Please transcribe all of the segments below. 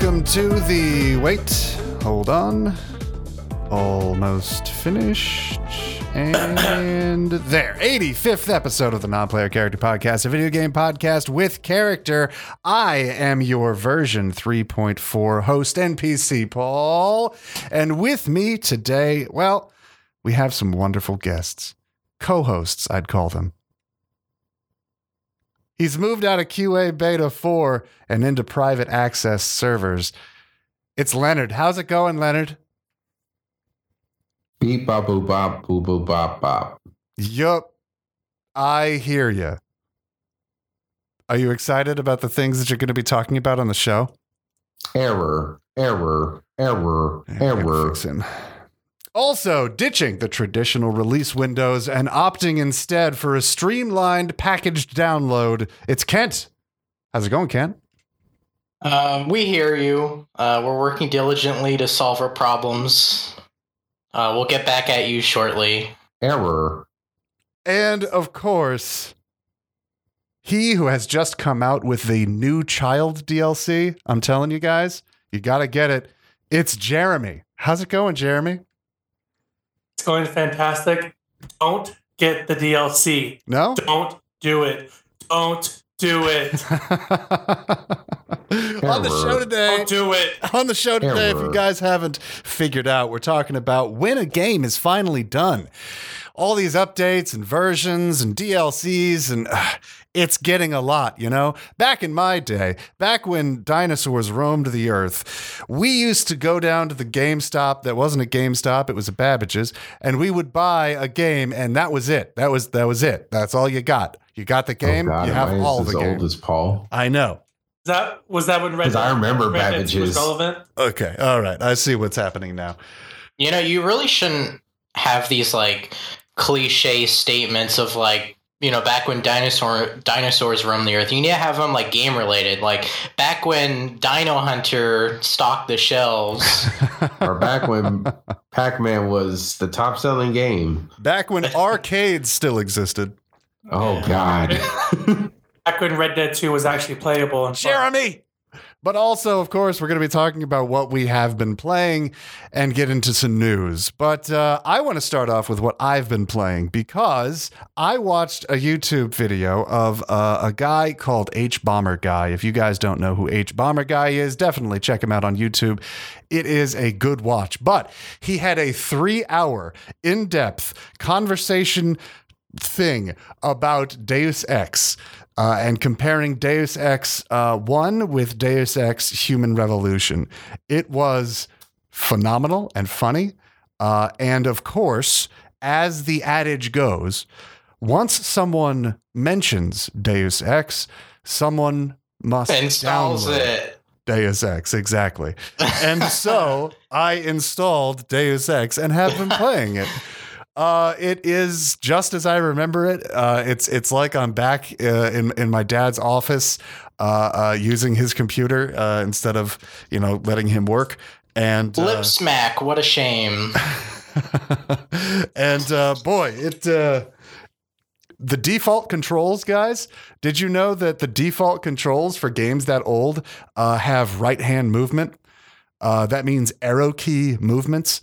welcome to the wait. Hold on. Almost finished. And there, 85th episode of the Non Player Character Podcast, a video game podcast with character. I am your version 3.4 host NPC, Paul. And with me today, well, we have some wonderful guests, co hosts, I'd call them. He's moved out of QA Beta 4 and into private access servers. It's Leonard. How's it going, Leonard? Beep bop boop bop boop boop bop bop. Yup. I hear you. Are you excited about the things that you're going to be talking about on the show? Error, error, error, error. Fixing. Also, ditching the traditional release windows and opting instead for a streamlined packaged download. It's Kent. How's it going, Kent? Um, we hear you. Uh, we're working diligently to solve our problems. Uh, we'll get back at you shortly. Error. And of course, he who has just come out with the new child DLC. I'm telling you guys, you got to get it. It's Jeremy. How's it going, Jeremy? It's going fantastic. Don't get the DLC. No? Don't do it. Don't do it. on the show today. Don't do it. On the show today, if you guys haven't figured out, we're talking about when a game is finally done. All these updates and versions and DLCs, and uh, it's getting a lot, you know? Back in my day, back when dinosaurs roamed the earth, we used to go down to the GameStop that wasn't a GameStop, it was a Babbage's, and we would buy a game, and that was it. That was that was it. That's all you got. You got the game, oh God, you have am I all as the old as Paul? I know. That was that when Red 'Cause I remember Red Dead 2 was relevant? Okay, all right. I see what's happening now. You know, you really shouldn't have these like cliche statements of like, you know, back when dinosaur dinosaurs roamed the earth. You need to have them like game related. Like back when Dino Hunter stocked the shelves. or back when Pac-Man was the top-selling game. Back when arcades still existed. Oh God. Back when Red Dead 2 was actually playable and fun. Jeremy. But also, of course, we're going to be talking about what we have been playing and get into some news. But uh, I want to start off with what I've been playing because I watched a YouTube video of uh, a guy called H Bomber Guy. If you guys don't know who H Bomber Guy is, definitely check him out on YouTube. It is a good watch. But he had a three hour, in depth conversation thing about Deus Ex uh, and comparing Deus Ex uh, 1 with Deus Ex Human Revolution. It was phenomenal and funny. Uh, and of course, as the adage goes, once someone mentions Deus Ex, someone must installs download it. Deus Ex, exactly. And so I installed Deus Ex and have been playing it. Uh, it is just as I remember it. Uh, it's it's like I'm back uh, in in my dad's office, uh, uh, using his computer uh, instead of you know letting him work. And Lip smack. What a shame. and uh, boy, it uh, the default controls, guys. Did you know that the default controls for games that old uh, have right hand movement? Uh, that means arrow key movements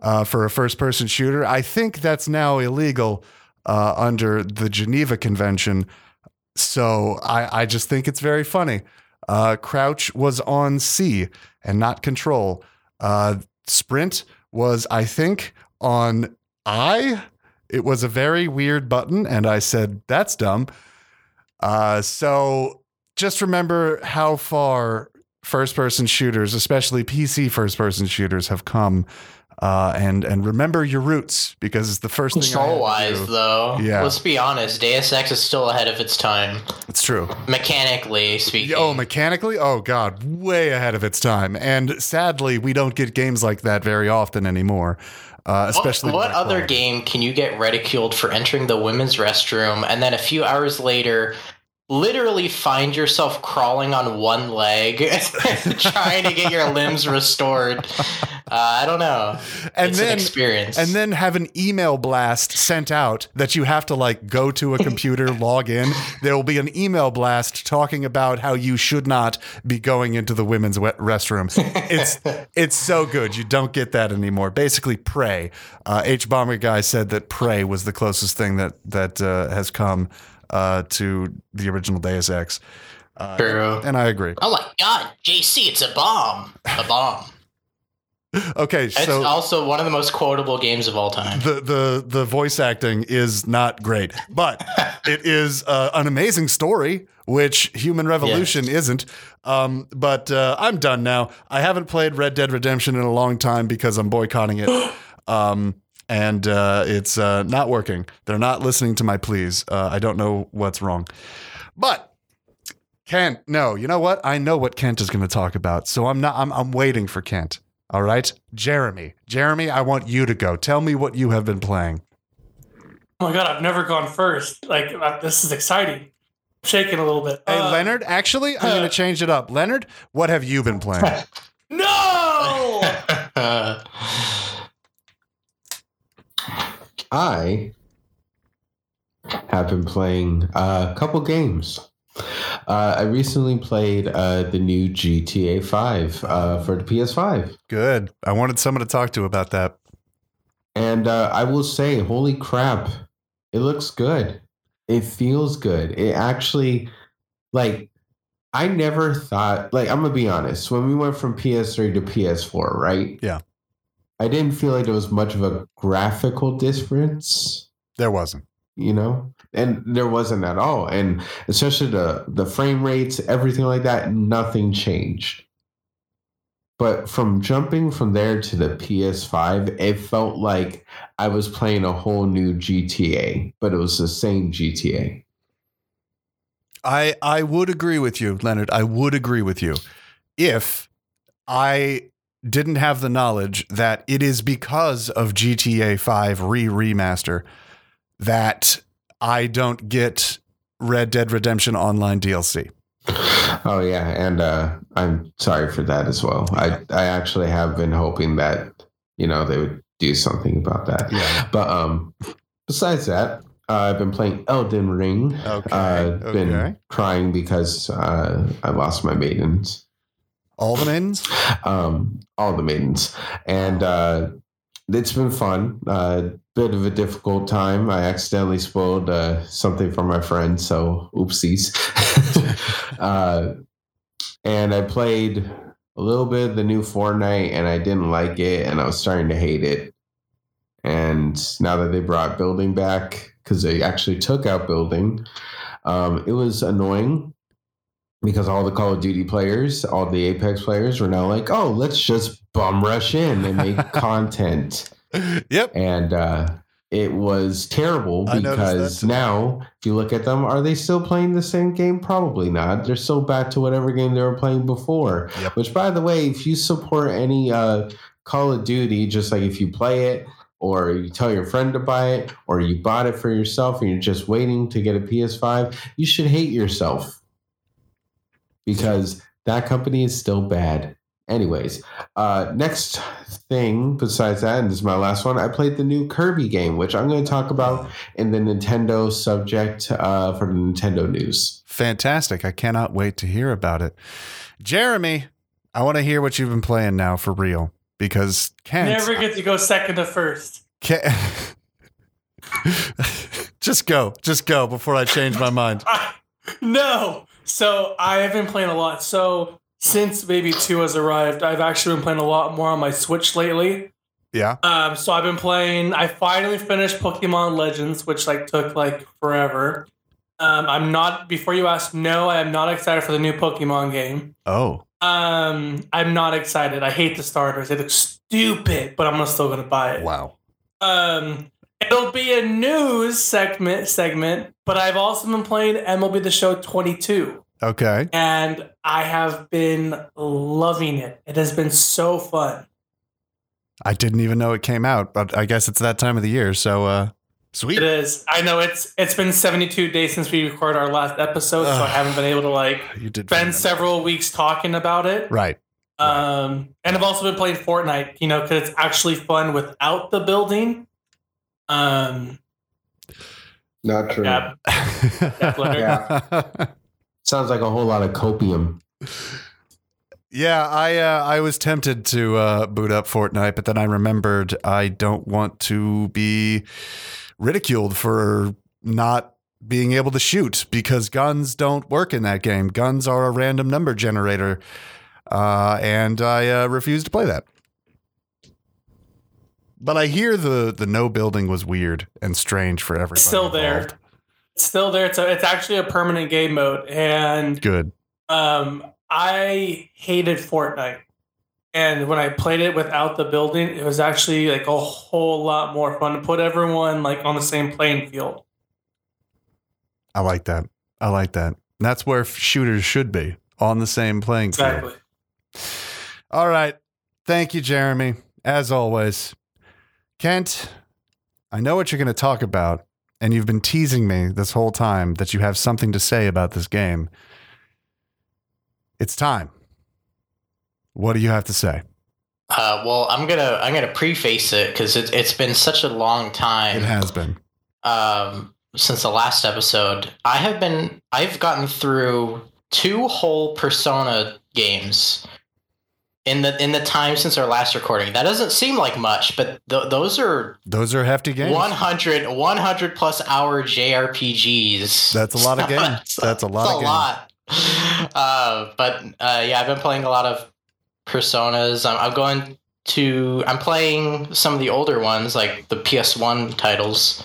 uh, for a first person shooter. I think that's now illegal uh, under the Geneva Convention. So I, I just think it's very funny. Uh, crouch was on C and not control. Uh, sprint was, I think, on I. It was a very weird button, and I said, that's dumb. Uh, so just remember how far first person shooters, especially PC first person shooters, have come. Uh, and and remember your roots because it's the first thing. I had to Control wise, though, Yeah. let's be honest. Deus Ex is still ahead of its time, It's true. mechanically speaking. Oh, mechanically? Oh, God, way ahead of its time. And sadly, we don't get games like that very often anymore. Uh, especially what, what other game can you get ridiculed for entering the women's restroom and then a few hours later literally find yourself crawling on one leg, trying to get your limbs restored. Uh, I don't know. And it's then an experience. and then have an email blast sent out that you have to like go to a computer, log in. There will be an email blast talking about how you should not be going into the women's restroom. It's it's so good. You don't get that anymore. Basically, Prey Uh, H Bomber guy said that Prey was the closest thing that that uh, has come uh, to the original Deus Ex. Uh, True. and I agree. Oh my god, JC, it's a bomb. A bomb. Okay, It's so also one of the most quotable games of all time. the the the voice acting is not great, but it is uh, an amazing story, which Human Revolution isn't. Um, but uh, I'm done now. I haven't played Red Dead Redemption in a long time because I'm boycotting it, um, and uh, it's uh, not working. They're not listening to my pleas. Uh, I don't know what's wrong, but. Kent, no, you know what? I know what Kent is going to talk about, so I'm not. I'm, I'm waiting for Kent. All right, Jeremy. Jeremy, I want you to go. Tell me what you have been playing. Oh my god, I've never gone first. Like uh, this is exciting. I'm shaking a little bit. Hey, Uh, Leonard, actually, I'm going to change it up. Leonard, what have you been playing? No. I have been playing a couple games. Uh, I recently played uh, the new GTA 5 uh, for the PS5. Good. I wanted someone to talk to about that. And uh, I will say, holy crap, it looks good. It feels good. It actually, like, I never thought, like, I'm going to be honest, when we went from PS3 to PS4, right? Yeah. I didn't feel like there was much of a graphical difference. There wasn't. you know? And there wasn't at all. And especially the the frame rates everything like that nothing changed. But from jumping from there to the ps5 it felt like i was playing a whole new gta but it was the same gta I I would agree with you, Leonard. I would agree with you. If I didn't have the knowledge that it is because of GTA 5 re remaster that I don't get Red Dead Redemption Online DLC. oh yeah and uh i'm sorry for that as well i i actually have been hoping that you know they would do something about that Yeah. but um besides that uh, i've been playing elden ring Okay. uh, been okay. crying because uh, I lost my maidens, All the maidens? um, all the maidens, and uh, it's been fun. Uh, bit of a difficult time. I accidentally spoiled uh, something for my friend, so oopsies. uh, and I played a little bit of the new Fortnite, and I didn't like it, and I was starting to hate it. And now that they brought building back, because they actually took out building, um, it was annoying because all the Call of Duty players, all the Apex players were now like, oh, let's just bum rush in and make content. Yep. And uh, it was terrible I noticed that because now, if you look at them, are they still playing the same game? Probably not. They're still back to whatever game they were playing before. Yep. Which, by the way, if you support any uh, Call of Duty, just like if you play it, or you tell your friend to buy it, or you bought it for yourself and you're just waiting to get a PS5, you should hate yourself because that company is still bad. Anyways, uh, next thing besides that, and this is my last one, I played the new Kirby game, which I'm going to talk about in the Nintendo subject uh, for the Nintendo news. Fantastic. I cannot wait to hear about it. Jeremy, I want to hear what you've been playing now for real because Kent. Never get to go second to first. Kent just go. Just go before I change my mind. no. So I have been playing a lot. So since Baby Two has arrived, I've actually been playing a lot more on my Switch lately. Yeah. Um, so I've been playing. I finally finished Pokemon Legends, which like took like forever. Um, I'm not. Before you ask, no, I am not excited for the new Pokemon game. Oh. Um, I'm not excited. I hate the starters. They look stupid, but I'm still gonna buy it. Wow. Um, it'll be a news segment segment, but I've also been playing MLB The Show 22, Okay. and I have been loving it. It has been so fun. I didn't even know it came out, but I guess it's that time of the year. So, uh, Sweet. It is. I know it's it's been 72 days since we recorded our last episode, so I haven't been able to like You did spend several weeks talking about it. Right. Um, and I've also been playing Fortnite, you know, because it's actually fun without the building. Um, Not true. yeah, Leonard. Yeah. Sounds like a whole lot of copium. Yeah, I uh, I was tempted to uh, boot up Fortnite, but then I remembered I don't want to be ridiculed for not being able to shoot because guns don't work in that game. Guns are a random number generator, uh, and I uh, refuse to play that. But I hear the the no building was weird and strange for everybody. still there. it's still there. It's a, it's actually a permanent game mode, and Good. um, I hated Fortnite. And when I played it without the building, it was actually like a whole lot more fun to put everyone like on the same playing field. I like that. I like that. That's where shooters should be on the same playing field. Exactly. All right. Thank you, Jeremy. As always. Kent, I know what you're going to talk about, and you've been teasing me this whole time that you have something to say about this game. It's time. What do you have to say? Uh, well, I'm gonna I'm gonna preface it because it, it's been such a long time. It has been. um, since the last episode, I have been I've gotten through two whole Persona games in the in the time since our last recording. That doesn't seem like much, but th- those are Those are hefty games. 100, 100 plus hour JRPGs. That's a lot of games. That's a lot of a lot. Uh, but uh, yeah, I've been playing a lot of Personas. I'm, I'm going to. I'm playing some of the older ones, like the PS1 titles.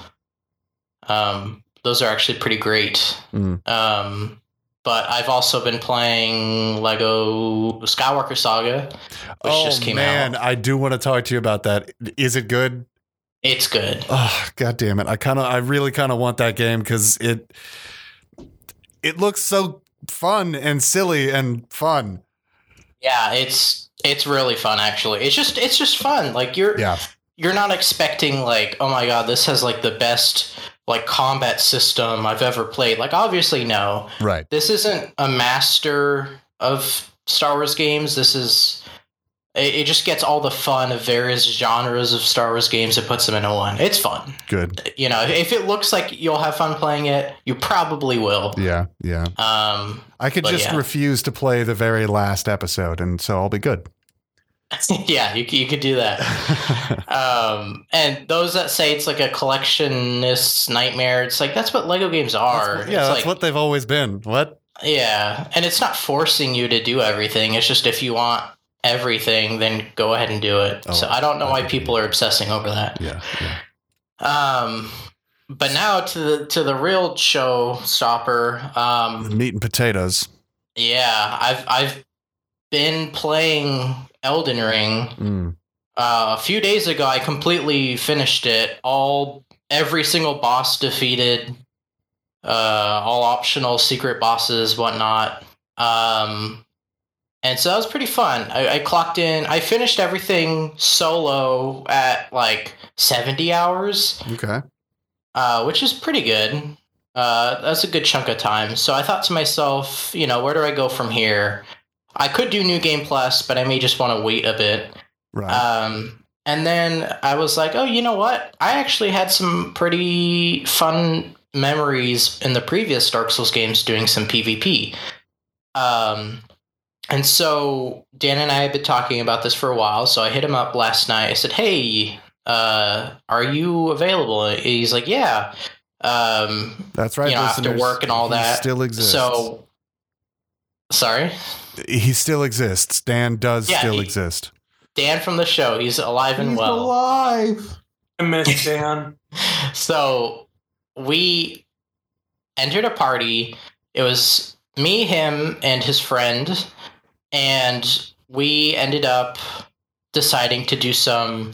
Um, those are actually pretty great. Mm. Um, but I've also been playing Lego Skywalker Saga, which oh, just came man. out. Man, I do want to talk to you about that. Is it good? It's good. Oh, god damn it. I kind of I really kind of want that game cuz it it looks so fun and silly and fun. Yeah, it's it's really fun actually. It's just it's just fun. Like you're Yeah. you're not expecting like, oh my god, this has like the best like combat system I've ever played. Like obviously no. Right. This isn't a master of Star Wars games. This is it, it just gets all the fun of various genres of Star Wars games and puts them into one. It's fun. Good. You know, if it looks like you'll have fun playing it, you probably will. Yeah, yeah. Um I could just yeah. refuse to play the very last episode and so I'll be good. yeah, you, you could do that. um, and those that say it's like a collectionist's nightmare, it's like that's what Lego games are. That's yeah, it's that's like, what they've always been. What? Yeah, and it's not forcing you to do everything. It's just if you want everything, then go ahead and do it. Oh, so I don't know why people are obsessing over that. Yeah. yeah. Um, but now to the to the real showstopper. Um, Meat and potatoes. yeah, I've I've been playing Elden Ring. Mm. Uh, a few days ago, I completely finished it. All every single boss defeated. Uh, all optional secret bosses, whatnot. Um, and so that was pretty fun. I, I clocked in. I finished everything solo at like seventy hours, Okay. uh, which is pretty good. Uh, that's a good chunk of time. So I thought to myself, you know, where do I go from here? I could do New Game Plus, but I may just want to wait a bit. Right. Um, and then I was like, oh, you know what? I actually had some pretty fun memories in the previous Dark Souls games doing some PvP. Um, and so Dan and I had been talking about this for a while. So I hit him up last night. I said, hey, uh, are you available? And he's like, yeah. Um, That's right. you know, after work and all that. Still exists. so, sorry. He still exists. Dan does Yeah, still he- exist. Dan from the show. He's alive and well. He's well. alive. I miss Dan. so we entered a party. It was me, him, and his friend, and we ended up deciding to do some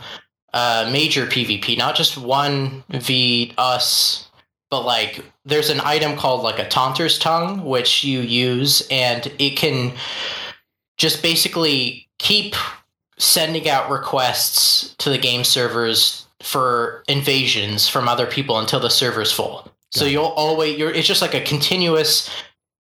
uh, major PvP, not just one v us, but like there's an item called like a taunter's tongue, which you use, and it can just basically keep sending out requests to the game servers for invasions from other people until the server's full. So it. you'll always you're it's just like a continuous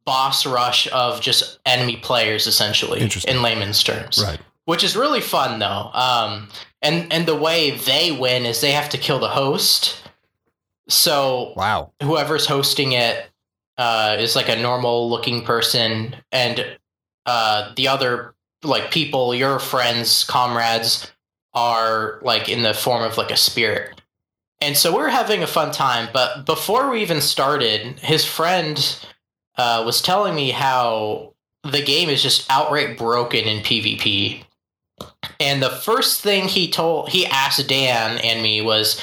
boss rush of just enemy players essentially in layman's terms. Right. Which is really fun though. Um and and the way they win is they have to kill the host. So Wow. whoever's hosting it uh, is like a normal looking person and uh, the other like people your friends comrades are like in the form of like a spirit and so we are having a fun time but before we even started his friend uh, was telling me how the game is just outright broken in pvp and the first thing he told he asked dan and me was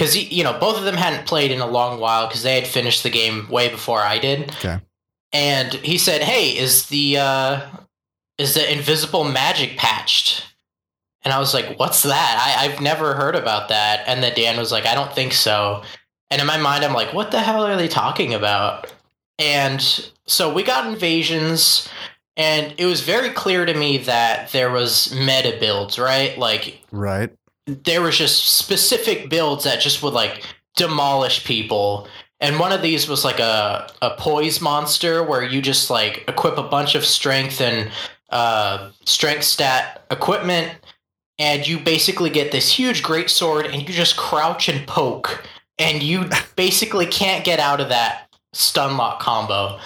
because you know both of them hadn't played in a long while because they had finished the game way before I did. Okay. And he said, "Hey, is the uh, is the invisible magic patched?" And I was like, "What's that? I, I've never heard about that." And then Dan was like, "I don't think so." And in my mind, I'm like, "What the hell are they talking about?" And so we got invasions. And it was very clear to me that there was meta builds, right? Like Right. There was just specific builds that just would like demolish people. And one of these was like a, a poise monster where you just like equip a bunch of strength and uh, strength stat equipment and you basically get this huge great sword and you just crouch and poke and you basically can't get out of that stun lock combo.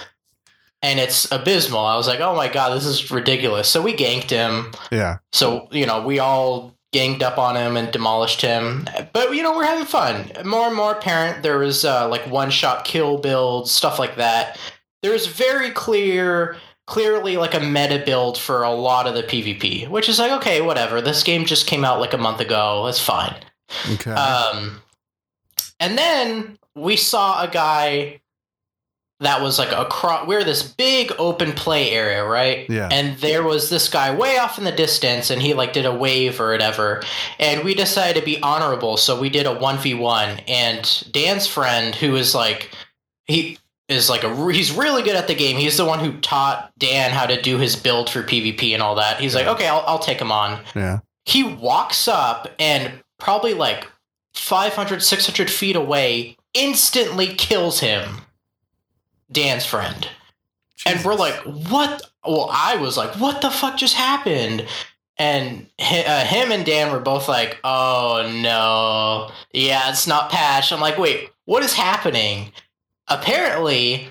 And it's abysmal. I was like oh my god this is ridiculous. So we ganked him. Yeah. so, you know, we all ganged up on him and demolished him. But, you know, we're having fun. More and more apparent, there was uh, like one shot kill builds, stuff like that. There's very clear, clearly like a meta build for a lot of the PvP, which is like, okay, whatever. This game just came out like a month ago. That's fine. Okay. Um, and then we saw a guy that was like across. We're this big open play area, right? Yeah. And there was this guy way off in the distance, and he like did a wave or whatever. And we decided to be honorable, so we did a one v one. And Dan's friend, who is like, he is like a he's really good at the game. He's the one who taught Dan how to do his build for PvP and all that. He's like, okay, I'll, I'll take him on yeah. he walks up and probably like 500 600 feet away instantly kills him dan's friend. And we're like what well i was like what the fuck just happened? And uh, him and dan were both like oh no. Yeah it's not patched. I'm like wait what is happening? Apparently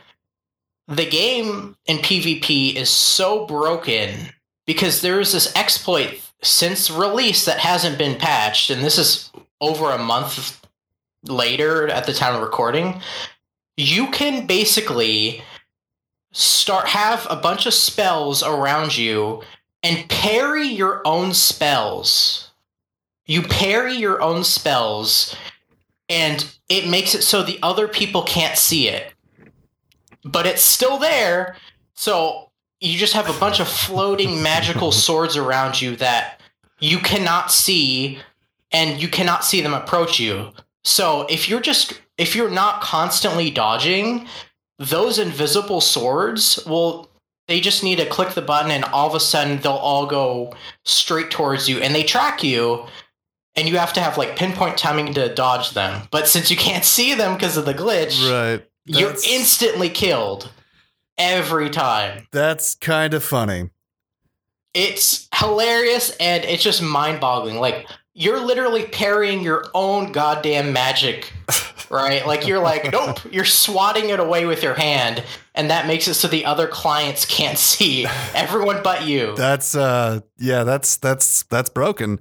the game in pvp is so broken because there is this exploit since release that hasn't been patched and this is over a month later at the time of recording you can basically start have a bunch of spells around you and parry your own spells. You parry your own spells and it makes it so the other people can't see it. But it's still there. So you just have a bunch of floating magical swords around you that you cannot see and you cannot see them approach you. So if you're just if you're not constantly dodging, those invisible swords will they just need to click the button and all of a sudden they'll all go straight towards you and they track you and you have to have like pinpoint timing to dodge them. But since you can't see them because of the glitch, Right. you're instantly killed every time. That's kind of funny. It's hilarious and it's just mind boggling. Like, you're literally parrying your own goddamn magic, right? Like, you're like, nope, you're swatting it away with your hand, and that makes it so the other clients can't see everyone but you. That's uh yeah, that's that's that's broken.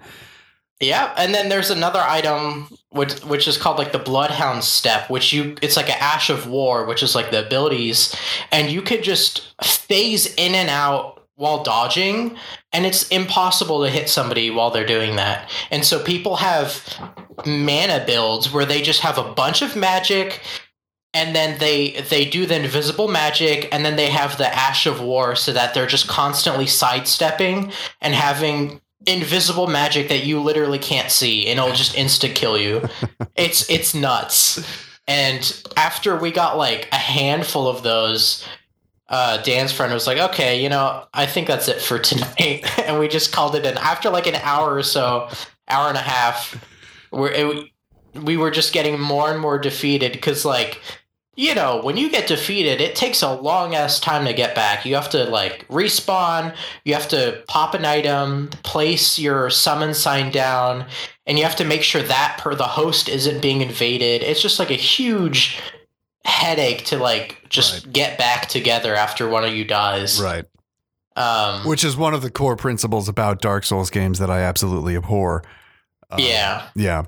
Yeah, and then there's another item which which is called like the Bloodhound Step, which you it's like an Ash of War, which is like the abilities, and you could just phase in and out while dodging, and it's impossible to hit somebody while they're doing that. And so people have mana builds where they just have a bunch of magic and then they they do the invisible magic and then they have the ash of war so that they're just constantly sidestepping and having invisible magic that you literally can't see and it'll just insta kill you it's it's nuts and after we got like a handful of those uh, Dan's friend was like, okay, you know, I think that's it for tonight. and we just called it an after like an hour or so, hour and a half. where it, we were just getting more and more defeated because like you know when you get defeated it takes a long ass time to get back you have to like respawn you have to pop an item place your summon sign down and you have to make sure that per the host isn't being invaded it's just like a huge headache to like just Right. get back together after one of you dies Right. um Which is one of the core principles about Dark Souls games that I absolutely abhor. Uh, yeah Yeah.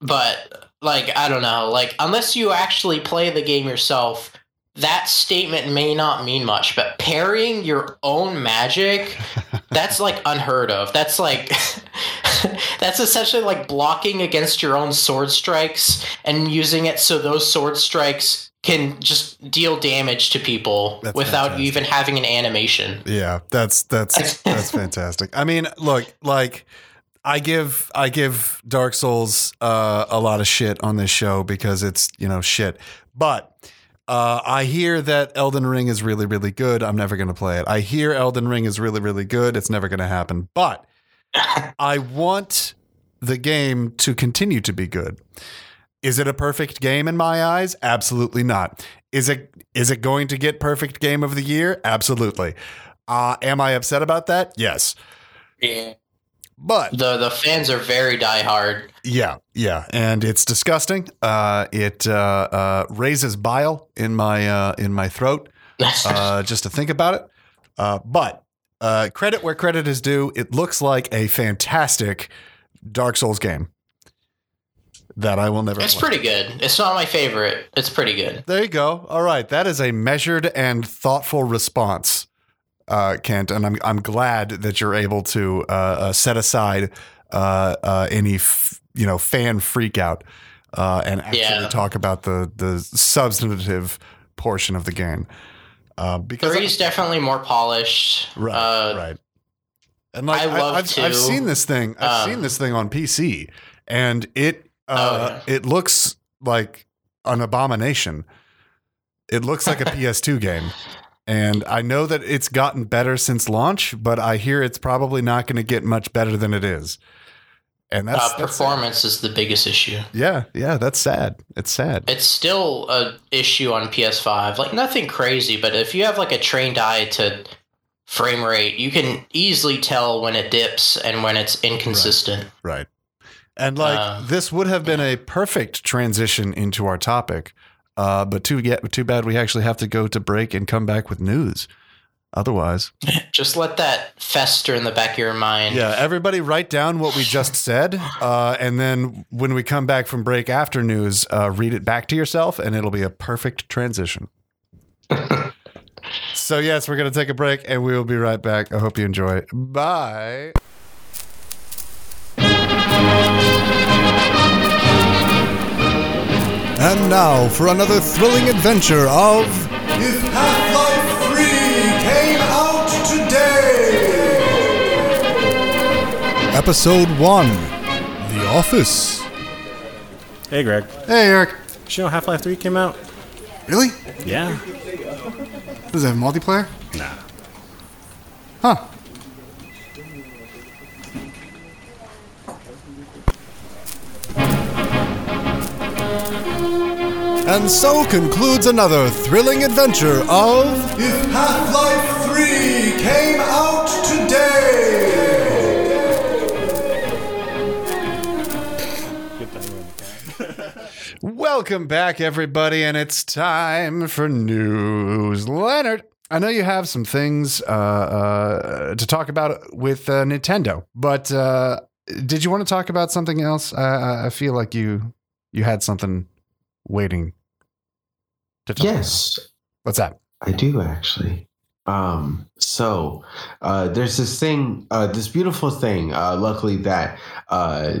but like I don't know, like unless you actually play the game yourself, that statement may not mean much. But parrying your own magic, that's like unheard of. That's like that's essentially like blocking against your own sword strikes and using it so those sword strikes can just deal damage to people That's without fantastic. even having an animation. Yeah, that's that's that's fantastic. I mean, look, like I give I give Dark Souls uh, a lot of shit on this show because it's you know shit, but. Uh, I hear that Elden Ring is really, really good. I'm never going to play it. I hear Elden Ring is really, really good. It's never going to happen. But I want the game to continue to be good. Is it a perfect game in my eyes? Absolutely not. Is it is it going to get perfect game of the year? Absolutely. Uh, am I upset about that? Yes. Yeah. But The the fans are very diehard. Yeah, yeah, and it's disgusting. Uh, it uh, uh, raises bile in my uh, in my throat uh, just to think about it. Uh, but uh, credit where credit is due. It looks like a fantastic Dark Souls game that I will never. it's play. pretty good. It's not my favorite. It's pretty good. There you go. All right, that is a measured and thoughtful response, uh, Kent, and I'm I'm glad that you're able to uh, uh, set aside uh, uh, any f- you know fan freak out uh, and actually Yeah. talk about the the substantive portion of the game. Uh, because Three's definitely more polished. right, Uh, right, and like I love have I've seen this thing. I've um, seen this thing on PC, and it Oh, uh, it looks like an abomination. It looks like a PS2 game. And I know that it's gotten better since launch, but I hear it's probably not going to get much better than it is. And that's, uh, that's performance is the biggest issue. Yeah, yeah, that's sad. It's sad. It's still a issue on PS5. Like nothing crazy, but if you have like a trained eye to frame rate, you can easily tell when it dips and when it's inconsistent. Right. And like Uh, this would have been a perfect transition into our topic. Uh, but too get too bad we actually have to go to break and come back with news. Otherwise, Just let that fester in the back of your mind. Yeah, everybody write down what we just said. Uh, and then when we come back from break after news, uh, read it back to yourself and it'll be a perfect transition. so, yes, we're going to take a break and we will be right back. I hope you enjoy. Bye. And now for another thrilling adventure of Episode 1 The Office. Hey, Greg. Hey, Eric. Did you know Half Life 3 came out? Really? Yeah. Does it have multiplayer? Nah. Huh. And so concludes another thrilling adventure of If Half-Life 3 came out today! Welcome back, everybody, and it's time for news. Leonard, I know you have some things uh, uh, to talk about with uh, Nintendo, but uh, did you want to talk about something else? I- I, I feel like you you had something waiting to talk. Yes, about. What's that? I do actually. Um, so uh, there's this thing, uh, this beautiful thing. Uh, luckily, that uh,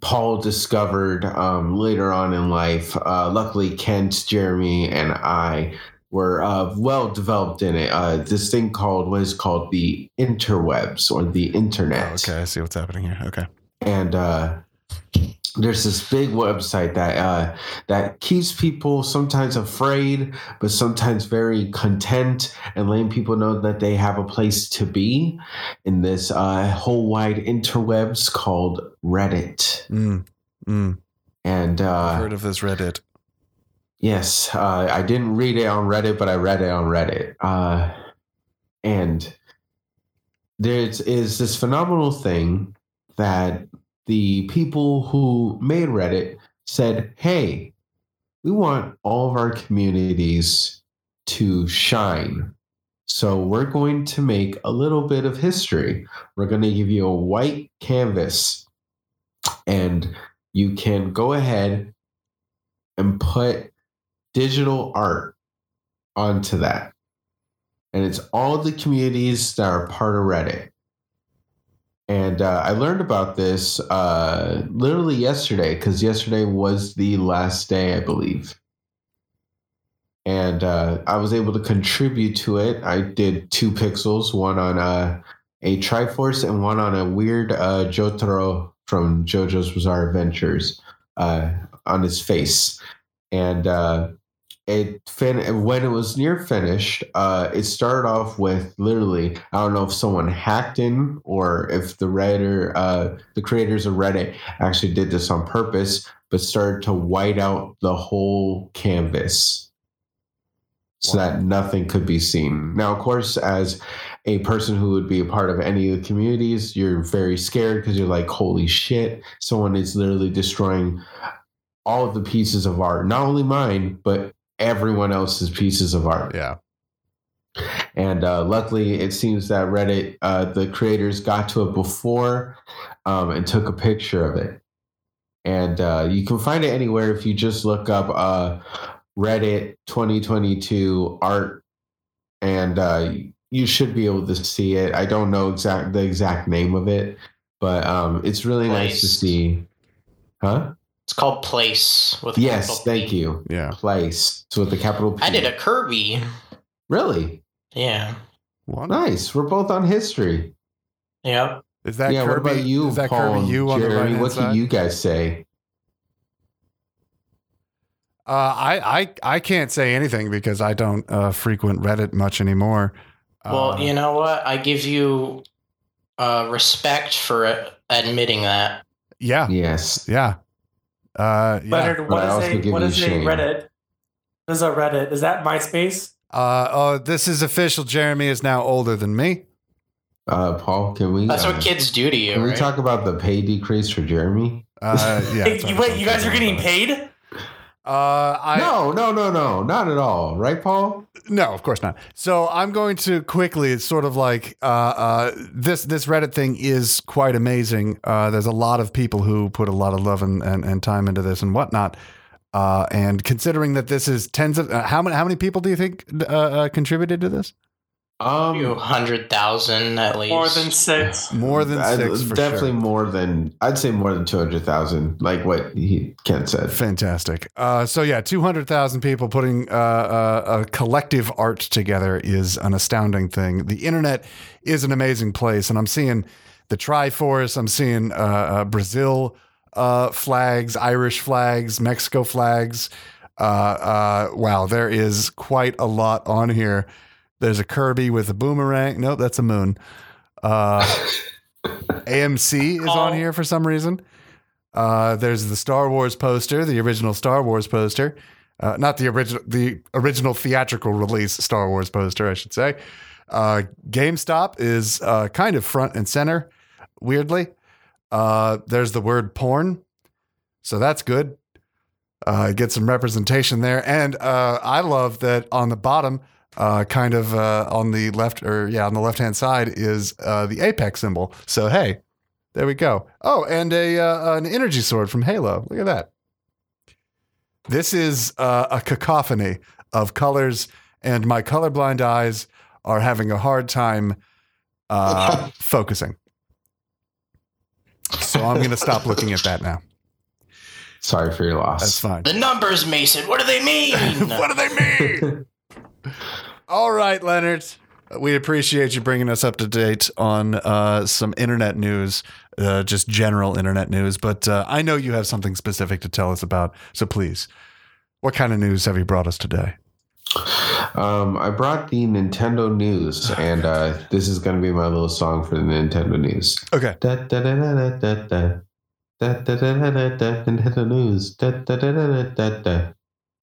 Paul discovered um, later on in life. Uh, luckily, Kent, Jeremy, and I were uh, well developed in it. Uh, this thing called what is called the interwebs or the internet Oh, okay, I see what's happening here. Okay. and uh, there's this big website that uh, that keeps people sometimes afraid, but sometimes very content, and letting people know that they have a place to be in this uh, whole wide interwebs called Reddit. Mm, Mm, And uh, heard of this Reddit? Yes, uh, I didn't read it on Reddit, but I read it on Reddit. Uh, and there is this phenomenal thing that the people who made Reddit said, hey, we want all of our communities to shine. So we're going to make a little bit of history. We're going to give you a white canvas, and you can go ahead and put digital art onto that. And it's all the communities that are part of Reddit. And uh, I learned about this uh, literally yesterday because yesterday was the last day, I believe. And uh, I was able to contribute to it. I did two pixels, one on uh, a Triforce and one on a weird uh, Jotaro from JoJo's Bizarre Adventures uh, on his face. And it fin- when it was near finished, uh, it started off with literally I don't know if someone hacked in or if the writer, uh, the creators of Reddit actually did this on purpose, but started to white out the whole canvas. So that nothing could be seen. Now, of course, as a person who would be a part of any of the communities, you're very scared because you're like, holy shit, someone is literally destroying all of the pieces of art, not only mine, but everyone else's pieces of art. Yeah. And uh, luckily, it seems that Reddit, uh, the creators got to it before um, and took a picture of it. And uh, you can find it anywhere if you just look up uh, Reddit 2022 art, and uh, you should be able to see it. I don't know exact the exact name of it, but um, it's really nice to see. Huh? It's called Place with Yes, capital thank P. you. Yeah. Place. So with the capital P. I did a Kirby. Really Yeah. What? nice. We're both on history. Yep. Is that yeah. Kirby? what about you, is that Paul? Kirby you on the right what side? can you guys say? Uh, I, I I can't say anything because I don't uh, frequent Reddit much anymore. Well, Uh, you know what? I give you uh, respect for uh, admitting that. yeah, Yes. yeah, uh, yeah. Leonard, But I what also is a give what you is a shame. Reddit? What is a Reddit? Is that MySpace? Uh, oh, this is official. Jeremy is now older than me. Uh, Paul, can we? That's uh, what kids do to you, Can we talk about the pay decrease for Jeremy? Uh, yeah. Hey, you, wait, you guys are getting paid? Uh, I no, no, no, no, not at all. Right, Paul? No, of course not. So I'm going to quickly. It's sort of like uh, uh, this. This Reddit thing is quite amazing. Uh, there's a lot of people who put a lot of love and, and, and time into this and whatnot. Uh, and considering that this is tens of uh, how many how many people do you think uh, contributed to this? A few Um, hundred thousand at least. More than six. More than I- six, for definitely sure. more than I'd say more than two hundred thousand. Like what he Kent said. Fantastic. Uh, so yeah, two hundred thousand people putting uh, uh, a collective art together is an astounding thing. The internet is an amazing place, and I'm seeing the Triforce. I'm seeing uh, uh, Brazil uh, flags, Irish flags, Mexico flags. Uh, uh, wow, there is quite a lot on here. There's a Kirby with a boomerang. Nope, that's a moon. Uh, AMC is on Oh. here for some reason. Uh, there's the Star Wars poster, the original Star Wars poster, uh, not the original, the original theatrical release Star Wars poster, I should say. Uh, GameStop is uh, kind of front and center, weirdly. Uh, there's the word porn, so that's good. Uh, get some representation there, and uh, I love that on the bottom, uh, kind of uh, on the left, or yeah, on the left hand side is uh, the apex symbol. So hey, there we go. Oh, and a uh, an energy sword from Halo. Look at that. This is uh, a cacophony of colors, and my colorblind eyes are having a hard time uh, focusing. So I'm going to stop looking at that now. Sorry for your loss. That's fine. The numbers, Mason. What do they mean? what do they mean? All right, Leonard. We appreciate you bringing us up to date on uh, some internet news, uh, just general internet news. But uh, I know you have something specific to tell us about. So please, what kind of news have you brought us today? Um, I brought the Nintendo news, and uh, this is going to be my little song for the Nintendo news. Okay. Da, da, da, da, da, da, da. Da, da, da, da, da, da, Nintendo News.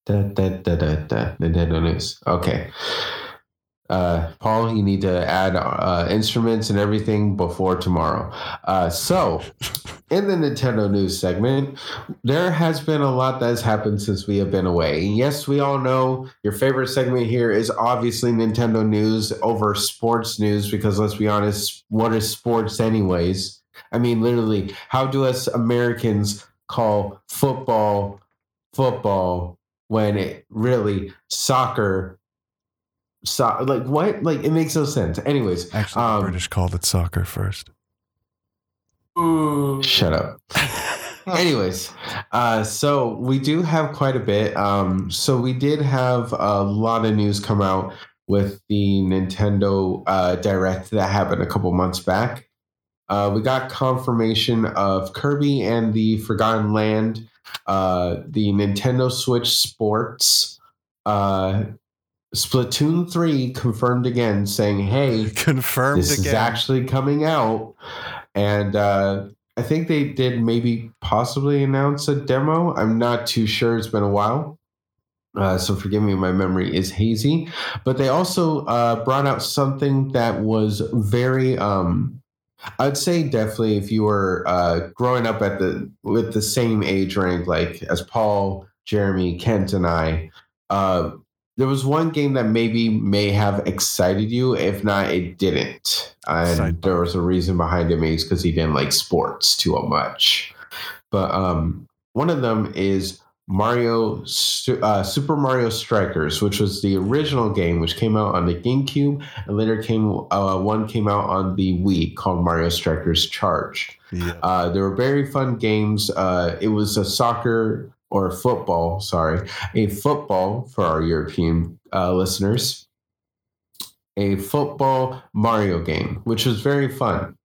Da, da, da, da, da, Nintendo News. Okay. Uh, Paul, you need to add uh, instruments and everything before tomorrow. Uh, so, in the Nintendo News segment, there has been a lot that has happened since we have been away. Yes, we all know your favorite segment here is obviously Nintendo News over sports news because let's be honest, what is sports, anyways? I mean, literally, how do us Americans call football football when it really soccer? So, like what? Like it makes no sense. Anyways, Actually, Um, the British called it soccer first. Ooh. shut up. Anyways, uh, so we do have quite a bit. Um, so we did have a lot of news come out with the Nintendo uh, Direct that happened a couple months back. Uh, we got confirmation of Kirby and the Forgotten Land, uh, the Nintendo Switch Sports, uh, Splatoon 3 confirmed again, saying, hey, Confirmed this is actually coming out. And uh, i think they did maybe possibly announce a demo. I'm not too sure. It's been a while. Uh, so forgive me my memory is hazy. But they also uh, brought out something that was very um, i'd say definitely if you were uh, growing up at the with the same age rank like as paul jeremy kent and i uh, there was one game that maybe may have excited you. If not, it didn't. And Cyberpunk. there was a reason behind it. Maybe it's because he didn't like sports too much. But um, one of them is Mario uh, Super Mario Strikers, which was the original game, which came out on the GameCube, and later came uh, one came out on the Wii called Mario Strikers Charged. Yeah. Uh, they were very fun games. Uh, it was a soccer or football, sorry, a football for our European uh, listeners, a football Mario game, which was very fun.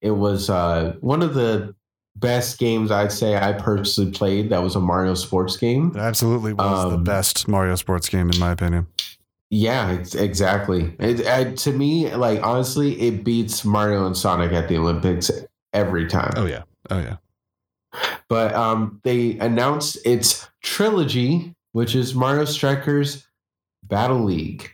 It was uh, one of the best games I'd say I personally played. That was a Mario sports game. It absolutely was the Um, best Mario sports game, in my opinion. Yeah, it's, exactly. It, uh, to me, like honestly, it beats Mario and Sonic at the Olympics every time. Oh, yeah. Oh, yeah. but um, they announced its trilogy, which is Mario Strikers Battle League,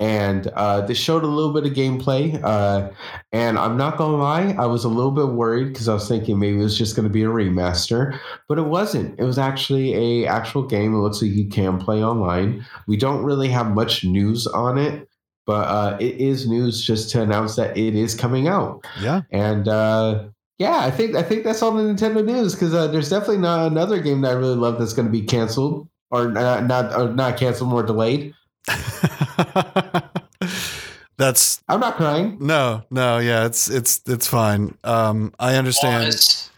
and uh, they showed a little bit of gameplay. Uh, and I'm not gonna lie, I was a little bit worried because I was thinking maybe it was just gonna be a remaster, but it wasn't. It was actually a actual game. It looks like you can play online. We don't really have much news on it. But uh, it is news just to announce that it is coming out. Yeah. And uh, yeah, I think I think that's all the Nintendo news because uh, there's definitely not another game that I really love that's going to be canceled or not not or not canceled, more delayed. That's I'm not crying. no, no, yeah, it's it's it's fine. Um, I understand. was,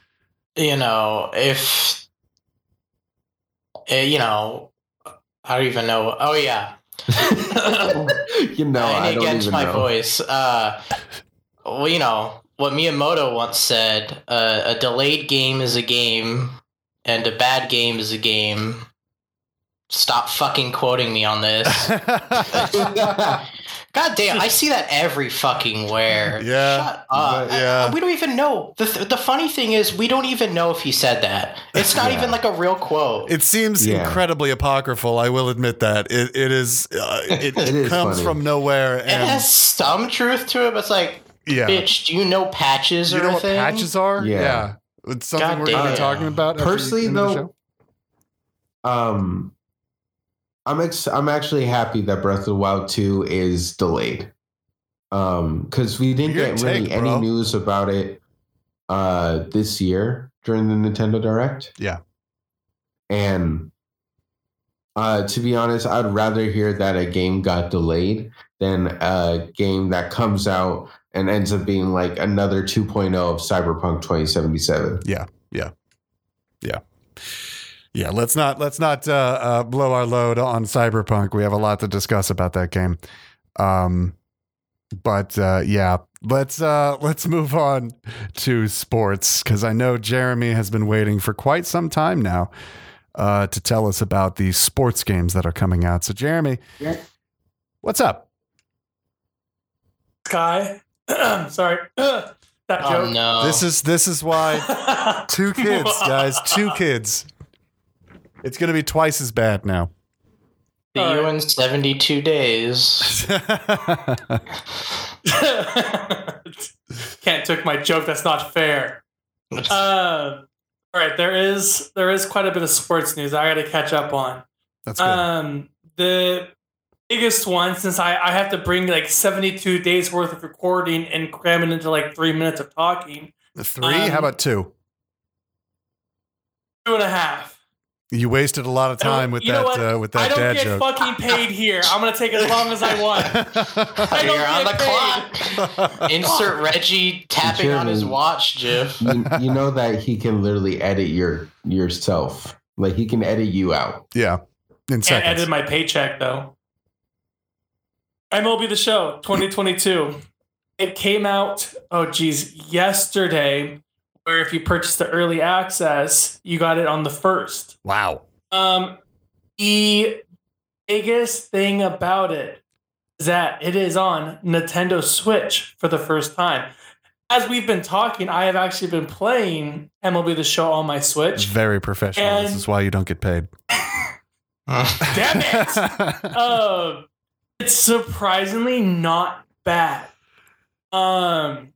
you know, if eh, you know, I don't even know. Oh yeah, you know, I Any don't against even my know. voice. Uh, well, you know what Miyamoto once said: uh, "A delayed game is a game, and a bad game is a game." Stop fucking quoting me on this. God damn, I see that every fucking where. Yeah, Shut up. yeah. I- we don't even know. The, th- the funny thing is, we don't even know if he said that. It's not Yeah. even like a real quote. It seems Yeah. incredibly apocryphal. I will admit that it it is. Uh, it, It is comes funny. from nowhere, it and has some truth to it, but it's like, yeah. bitch, do you know patches you or know what thing? patches are? Yeah. It's something God we're going to be damn. talking about. Personally, the end of the though. Um, I'm ex- I'm actually happy that Breath of the Wild 2 is delayed. Um, because we didn't Weird get really take, any news about it uh this year during the Nintendo Direct. Yeah. And uh to be honest, I'd rather hear that a game got delayed than a game that comes out and ends up being like another 2.0 of Cyberpunk 2077. Yeah. Yeah. Yeah, let's not let's not uh, uh, blow our load on Cyberpunk. We have a lot to discuss about that game. Um, but uh, yeah, let's uh, let's move on to sports because I know Jeremy has been waiting for quite some time now uh, to tell us about the sports games that are coming out. So, Jeremy, Yeah. what's up? Sky. Sorry. That Oh joke. no. This is this is why two kids, guys, two kids. It's gonna be twice as bad now. See you in 72 days. Can't took my joke. That's not fair. Uh, all right, there is there is quite a bit of sports news I got to catch up on. That's good. Um, the biggest one, since I, I have to bring like 72 days worth of recording and cram it into like three minutes of talking, Three? um, How about two? two and a half. You wasted a lot of time with You know that what? uh, with I that don't dad get joke. fucking paid here. I'm gonna take as long as I want. I You're on the get clock. Insert Reggie tapping on his watch, GIF. you, you know that he can literally edit your yourself. Like he can edit you out. yeah, in Can't seconds. edit my paycheck though. MLB the Show 2022. It came out, oh geez, yesterday. Where if you purchased the early access, you got it on the first. wow. Um, the biggest thing about it is that it is on Nintendo Switch for the first time. As we've been talking, I have actually been playing MLB The Show on my Switch. Very professional. this is why you don't get paid. Damn it! uh, it's surprisingly not bad. Um,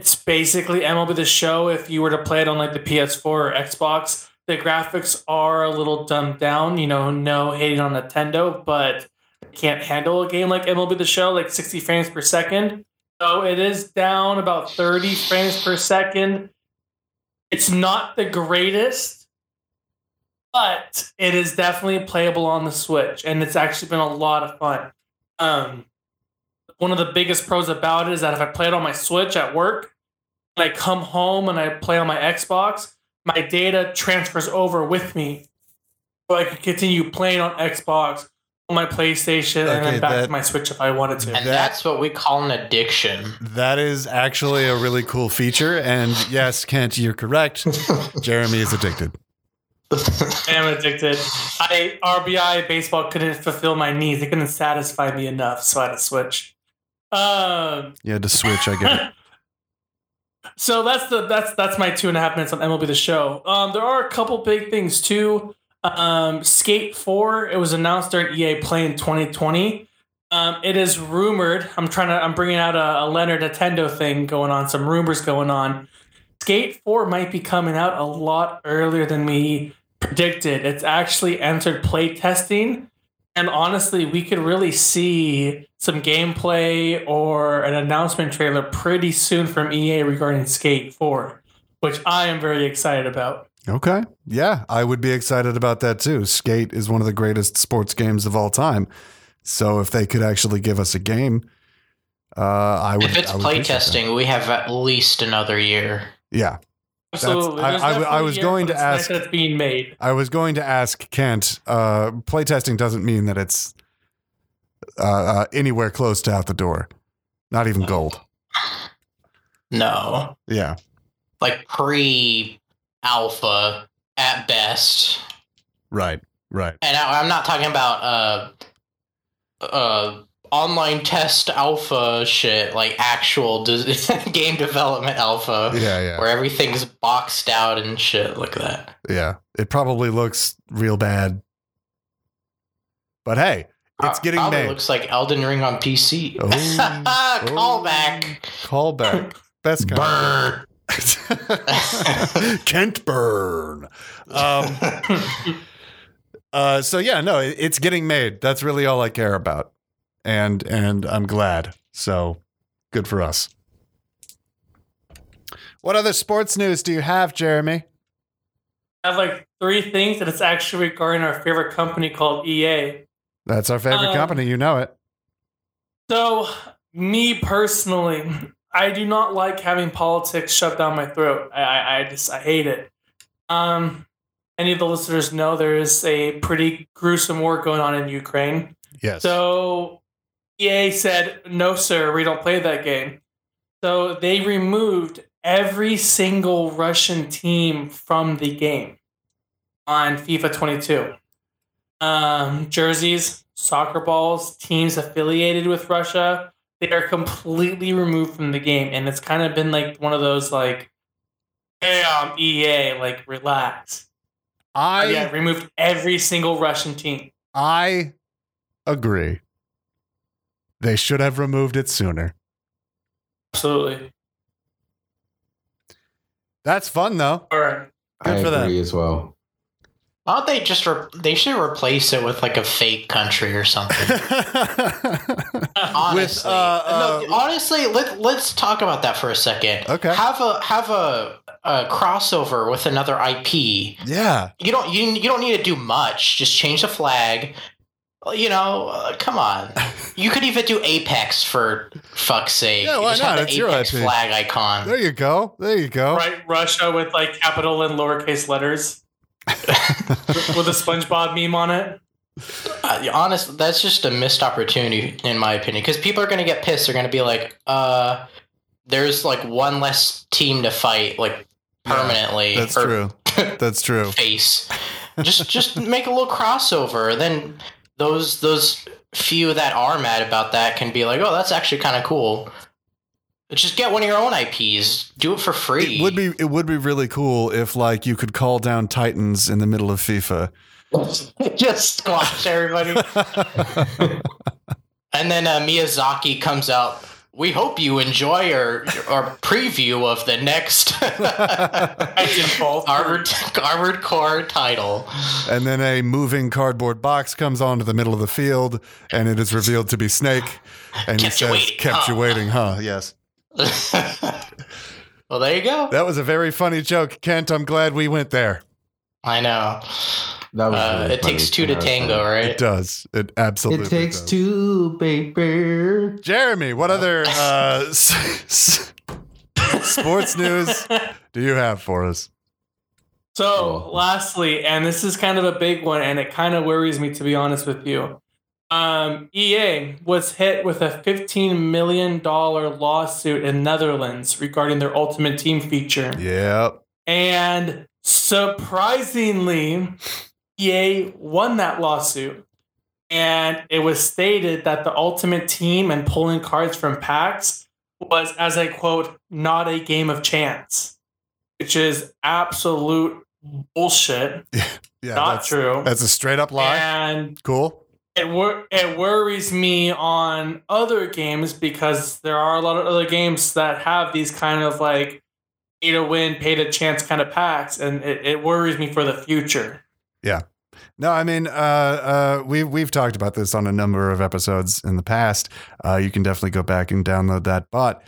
it's basically MLB The Show. If you were to play it on like the PS4 or Xbox, the graphics are a little dumbed down. You know, no hating on Nintendo, but can't handle a game like MLB The Show, like 60 frames per second. So it is down about 30 frames per second. It's not the greatest, but it is definitely playable on the Switch, and it's actually been a lot of fun. Um, one of the biggest pros about it is that if I play it on my Switch at work, and I come home and I play on my Xbox, my data transfers over with me, so I can continue playing on Xbox, on my PlayStation, and then back that- to my Switch if I wanted to. And That- that's what we call an addiction. That is actually a really cool feature. And yes, Kent, you're correct. Jeremy is addicted. I am addicted. I RBI baseball couldn't fulfill my needs. It couldn't satisfy me enough, so I had to switch. Um, had to switch, I get it. so that's the that's that's my two and a half minutes on MLB the Show. Um, there are a couple big things too. Um, Skate Four. It was announced during EA Play in 2020. Um, it is rumored. I'm trying to. I'm bringing out a, a Leonard Nintendo thing going on. Some rumors going on. Skate 4 might be coming out a lot earlier than we predicted. It's actually entered play testing. And honestly, we could really see some gameplay or an announcement trailer pretty soon from EA regarding Skate 4, which I am very excited about. Okay. Yeah, I would be excited about that too. Skate is one of the greatest sports games of all time. So if they could actually give us a game, uh, I would. If it's I would appreciate that. playtesting, we have at least another year. Yeah. Absolutely. I- I I was going to ask- being made. I was going to ask Kent. Uh, playtesting doesn't mean that it's uh, uh, anywhere close to out the door. Not even gold. No. Yeah. Like pre alpha at best. Right. Right. And I, I'm not talking about uh uh online test alpha shit, like actual des- game development alpha, Yeah. Yeah. where everything's boxed out and shit like that. Yeah. It probably looks real bad. But hey, it's Pro- getting probably made. looks like Elden Ring on PC. Oh, Callback. Callback. Best kind. Burn. Kent Burn. Um, uh, so yeah, no, it, it's getting made. That's really all I care about, and and I'm glad. So good for us. What other sports news do you have, Jeremy? I have like three things, and it's actually regarding our favorite company called EA. That's our favorite Um, company. You know it. So, me personally, I do not like having politics shoved down my throat. I, I, I just I hate it. Um, any of the listeners know there is a pretty gruesome war going on in Ukraine. Yes. So EA said, "No, sir, we don't play that game." So they removed every single Russian team from the game on FIFA 22. Um, jerseys, soccer balls, teams affiliated with Russia, they are completely removed from the game, and it's kind of been like one of those like, hey, um, EA, like relax. I yeah, removed every single Russian team. I agree. They should have removed it sooner. Absolutely. That's fun though. All right. Good I for them. as well. Why don't they just re- they should replace it with like a fake country or something? Honestly, uh, uh, no, honestly, let let's talk about that for a second. Okay. have a have a, a crossover with another IP. yeah. You don't you you don't need to do much. Just change the flag. You know, uh, come on. You could even do Apex for fuck's sake. Yeah, why Just not? the It's your Apex IP. flag icon. There you go. There you go. Right, Russia with like capital and lowercase letters with a SpongeBob meme on it. Uh, honest, that's just a missed opportunity, in my opinion, because people are going to get pissed. They're going to be like, "Uh, there's like one less team to fight, like permanently." That's or true. That's true. Face. just, just make a little crossover. Then those those few that are mad about that can be like, "Oh, that's actually kind of cool." Just get one of your own IPs. Do it for free. It would be it would be really cool if like you could call down Titans in the middle of FIFA. just squash everybody. And then uh, Miyazaki comes out. We hope you enjoy our our preview of the next Titanfall. Armored Armored Core title. and then a moving cardboard box comes onto the middle of the field and it is revealed to be Snake and Kept he you says waiting, kept you waiting, huh? Yes. well, there you go. That was a very funny joke, Kent. I'm glad we went there. I know. That was Uh, really it funny. takes two to tango, right? It does. It absolutely It takes does. two, baby. Jeremy, what other uh, s- s- sports news do you have for us? So, Cool. lastly, and this is kind of a big one, and it kind of worries me to be honest with you. Um, EA was hit with a $15 million lawsuit in Netherlands regarding their Ultimate Team feature. Yep. And surprisingly, EA won that lawsuit. And it was stated that the Ultimate Team and pulling cards from packs was, as I quote, not a game of chance, which is absolute bullshit. Yeah, not that's, true. That's a straight up lie. And cool. it wor- it worries me on other games because there are a lot of other games that have these kind of like pay to win, pay to chance kind of packs, and it, it worries me for the future. Yeah. No, I mean, uh, uh, we've we've talked about this on a number of episodes in the past. Uh, you can definitely go back and download that. But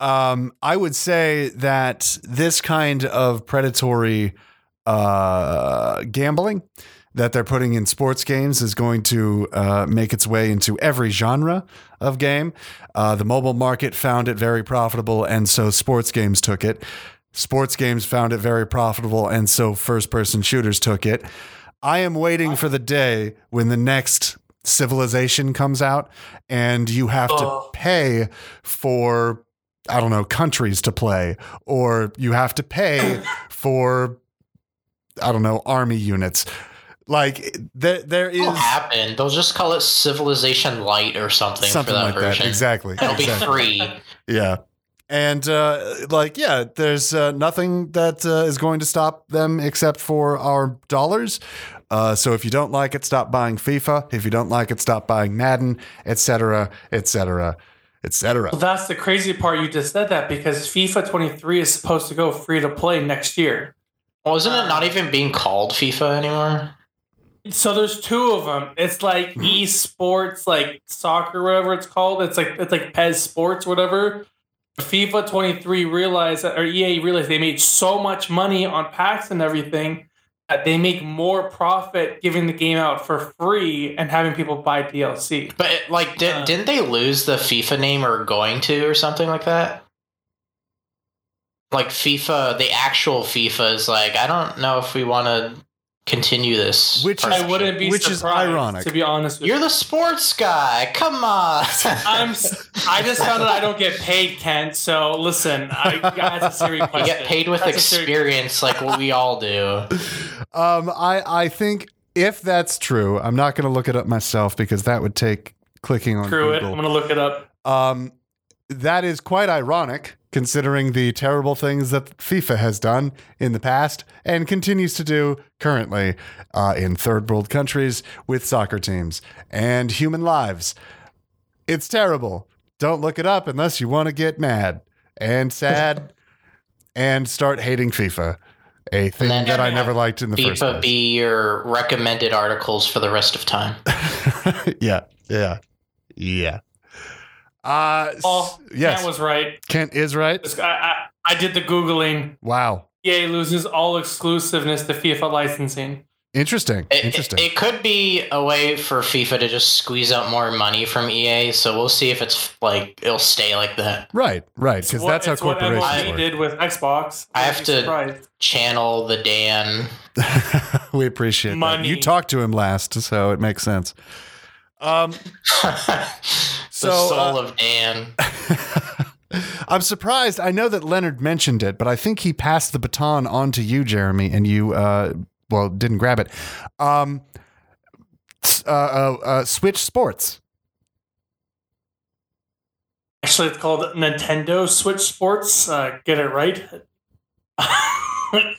um, I would say that this kind of predatory uh, gambling that they're putting in sports games is going to uh, make its way into every genre of game. Uh, the mobile market found it very profitable, and so sports games took it. Sports games found it very profitable, and so first person shooters took it. I am waiting for the day when the next civilization comes out and you have to Oh. pay for I don't know countries to play or you have to pay for I don't know army units. Like there there is It'll happen. They'll just call it Civilization Light or something, something for that like version. that. Exactly. It'll be free. Yeah. And uh, like, yeah, there's uh, nothing that uh, is going to stop them except for our dollars. Uh, so if you don't like it, stop buying FIFA. If you don't like it, stop buying Madden, etc., etc., etc. Well, that's the crazy part. You just said that because FIFA 23 is supposed to go free to play next year. Well, isn't it not even being called FIFA anymore? So there's two of them. It's like esports, like soccer, whatever it's called. It's like it's like PES Sports, whatever. FIFA 23 realized that, or EA realized they made so much money on packs and everything that they make more profit giving the game out for free and having people buy DLC. But it, like, did, Uh. didn't they lose the FIFA name or going to or something like that? Like FIFA, the actual FIFA is like, I don't know if we want to continue this. Which is- I wouldn't be Which is ironic. to be honest with You're you. the sports guy. Come on. I'm. s- I just found out I don't get paid, Kent. So listen, I, that's a serious you get paid with That's experience, like what we all do. Um, I I think if that's true, I'm not going to look it up myself because that would take clicking on Screw it. Google. I'm gonna look it up. Um, that is quite ironic considering the terrible things that FIFA has done in the past and continues to do currently uh, in third world countries with soccer teams and human lives. It's terrible. Don't look it up unless you want to get mad and sad and start hating FIFA, a thing that I never liked in the first FIFA place. be your recommended articles for the rest of time. yeah, yeah, yeah. Uh, s- Paul, yes, Kent was right. Kent is right. This guy- I, I did the googling. Wow, EA loses all exclusiveness to FIFA licensing. interesting, It, interesting. it, it could be a way for FIFA to just squeeze out more money from EA. So we'll see if it's like it'll stay like that. right, right, because that's how it's what corporations MLB work. did with Xbox. I have I'd to- surprised. Channel the Dan. we appreciate that. You talked to him last, so it makes sense. Um, the soul uh, of Dan. I'm surprised. I know that Leonard mentioned it, but I think he passed the baton on to you, Jeremy, and you, uh, well, didn't grab it. Um, uh, uh, uh, Switch Sports. Actually, it's called Nintendo Switch Sports. Uh, get it right.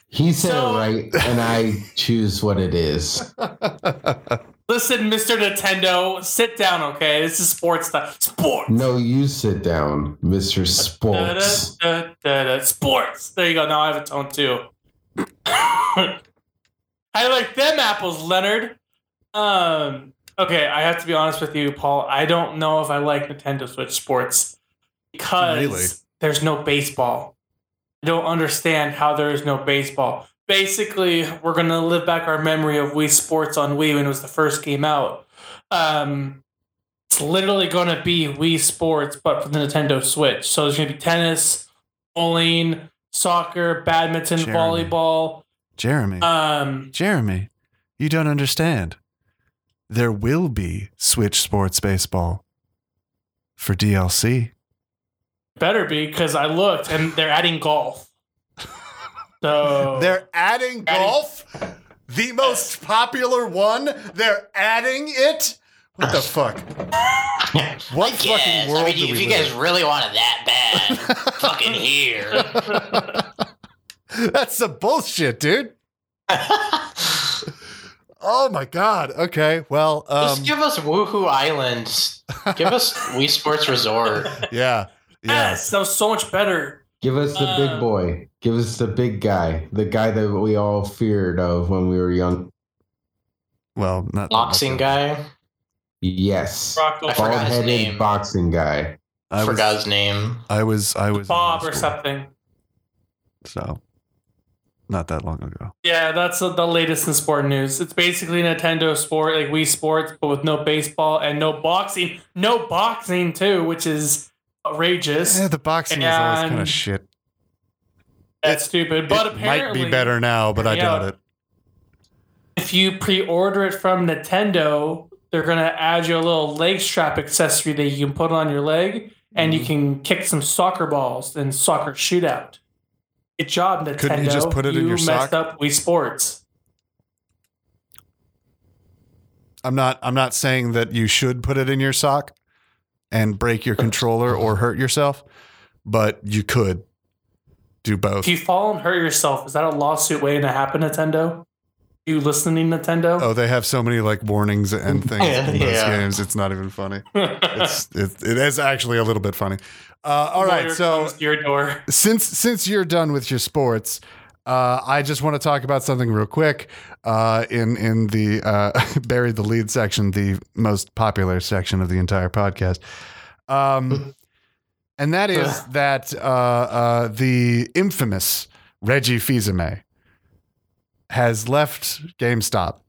He said So- it right, and I choose what it is. Listen, Mr. Nintendo, sit down, okay? This is sports stuff. Sports. No, you sit down, Mister Sports. Da, da, da, da. Sports. There you go. Now I have a tone too. I like them apples, Leonard. Um. Okay, I have to be honest with you, Paul. I don't know if I like Nintendo Switch Sports because Really? there's no baseball. I don't understand how there is no baseball. Basically, we're gonna live back our memory of Wii Sports on Wii when it was the first game out. Um, it's literally going to be Wii Sports, but for the Nintendo Switch. So there's going to be tennis, bowling, soccer, badminton, Jeremy. volleyball. Jeremy. Um, Jeremy, you don't understand. There will be Switch Sports Baseball for DLC. better be because I looked and they're adding golf. So They're adding golf, the most popular one. They're adding it. What the fuck? What I fucking world I mean, do if we you live guys really want it that bad, fucking here. That's some bullshit, dude. Oh my god. Okay. Well, um, Just give us Wuhu Islands. Give us Wii Sports Resort. yeah, yeah. yes, that was so much better. Give us the Uh, big boy. Give us the big guy. The guy that we all feared of when we were young. Well, not Boxing guy. Yes. Rock I the forgot his Bald-headed boxing guy. I was, Forgot his name. I was, I was Bob or something. So, not that long ago. Yeah, that's the the latest in sport news. It's basically Nintendo Sport, like Wii Sports, but with no baseball and no boxing. No boxing too, which is outrageous. Yeah, the boxing is always kind of shit. That's stupid. But it apparently, might be better now, but I doubt it. if you pre-order it from Nintendo, they're gonna add you a little leg strap accessory that you can put on your leg, and Mm-hmm. you can kick some soccer balls and soccer shootout. Good job, Nintendo. Couldn't you just put it in You your messed sock? up Wii Sports. I'm not. I'm not saying that you should put it in your sock and break your controller or hurt yourself, but you could do both. If you fall and hurt yourself, is that a lawsuit waiting to happen, Nintendo? You listening, Nintendo? Oh, they have so many like warnings and things Yeah, in those yeah. games. It's not even funny. It's it, it is actually a little bit funny. Uh, all right, Lawyer so your door. since since you're done with your sports, uh, I just want to talk about something real quick. Uh, in in the uh, buried the lead section, the most popular section of the entire podcast, um, and that is that uh, uh, the infamous Reggie Fils-Aimé has left GameStop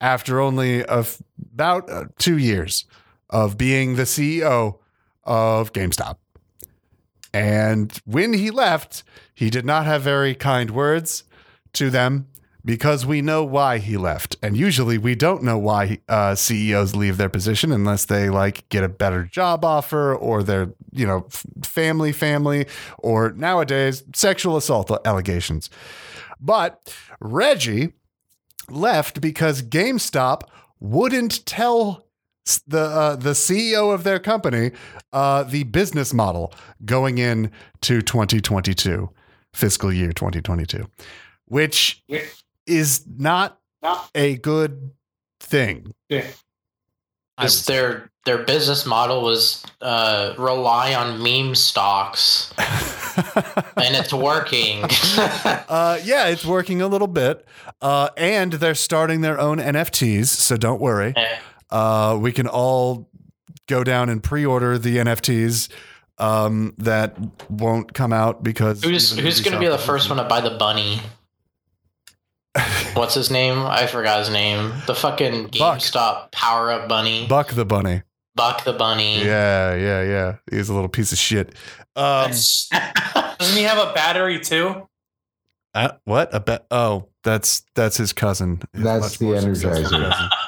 after only f- about uh, two years of being the CEO of GameStop. And when he left, he did not have very kind words to them because we know why he left. And usually we don't know why uh, CEOs leave their position unless they like get a better job offer or they're, you know, family, family, or nowadays sexual assault allegations. But Reggie left because GameStop wouldn't tell The uh, the CEO of their company, uh, the business model going in to 2022, fiscal year 2022, which Yeah. is not No. a good thing. Yeah. Their their business model was uh, rely on meme stocks, and it's working. uh, yeah, it's working a little bit. Uh, and they're starting their own NFTs, so don't worry. Uh, we can all go down and pre-order the NFTs um, that won't come out because who's who's going to be the first one to buy the bunny? What's his name? I forgot his name. The fucking Buck. GameStop power up bunny. Buck the bunny. Buck the bunny. Yeah, yeah, yeah. He's a little piece of shit. Um, Doesn't he have a battery too? uh, what? A bet? Oh, that's that's his cousin. His That's the Energizer.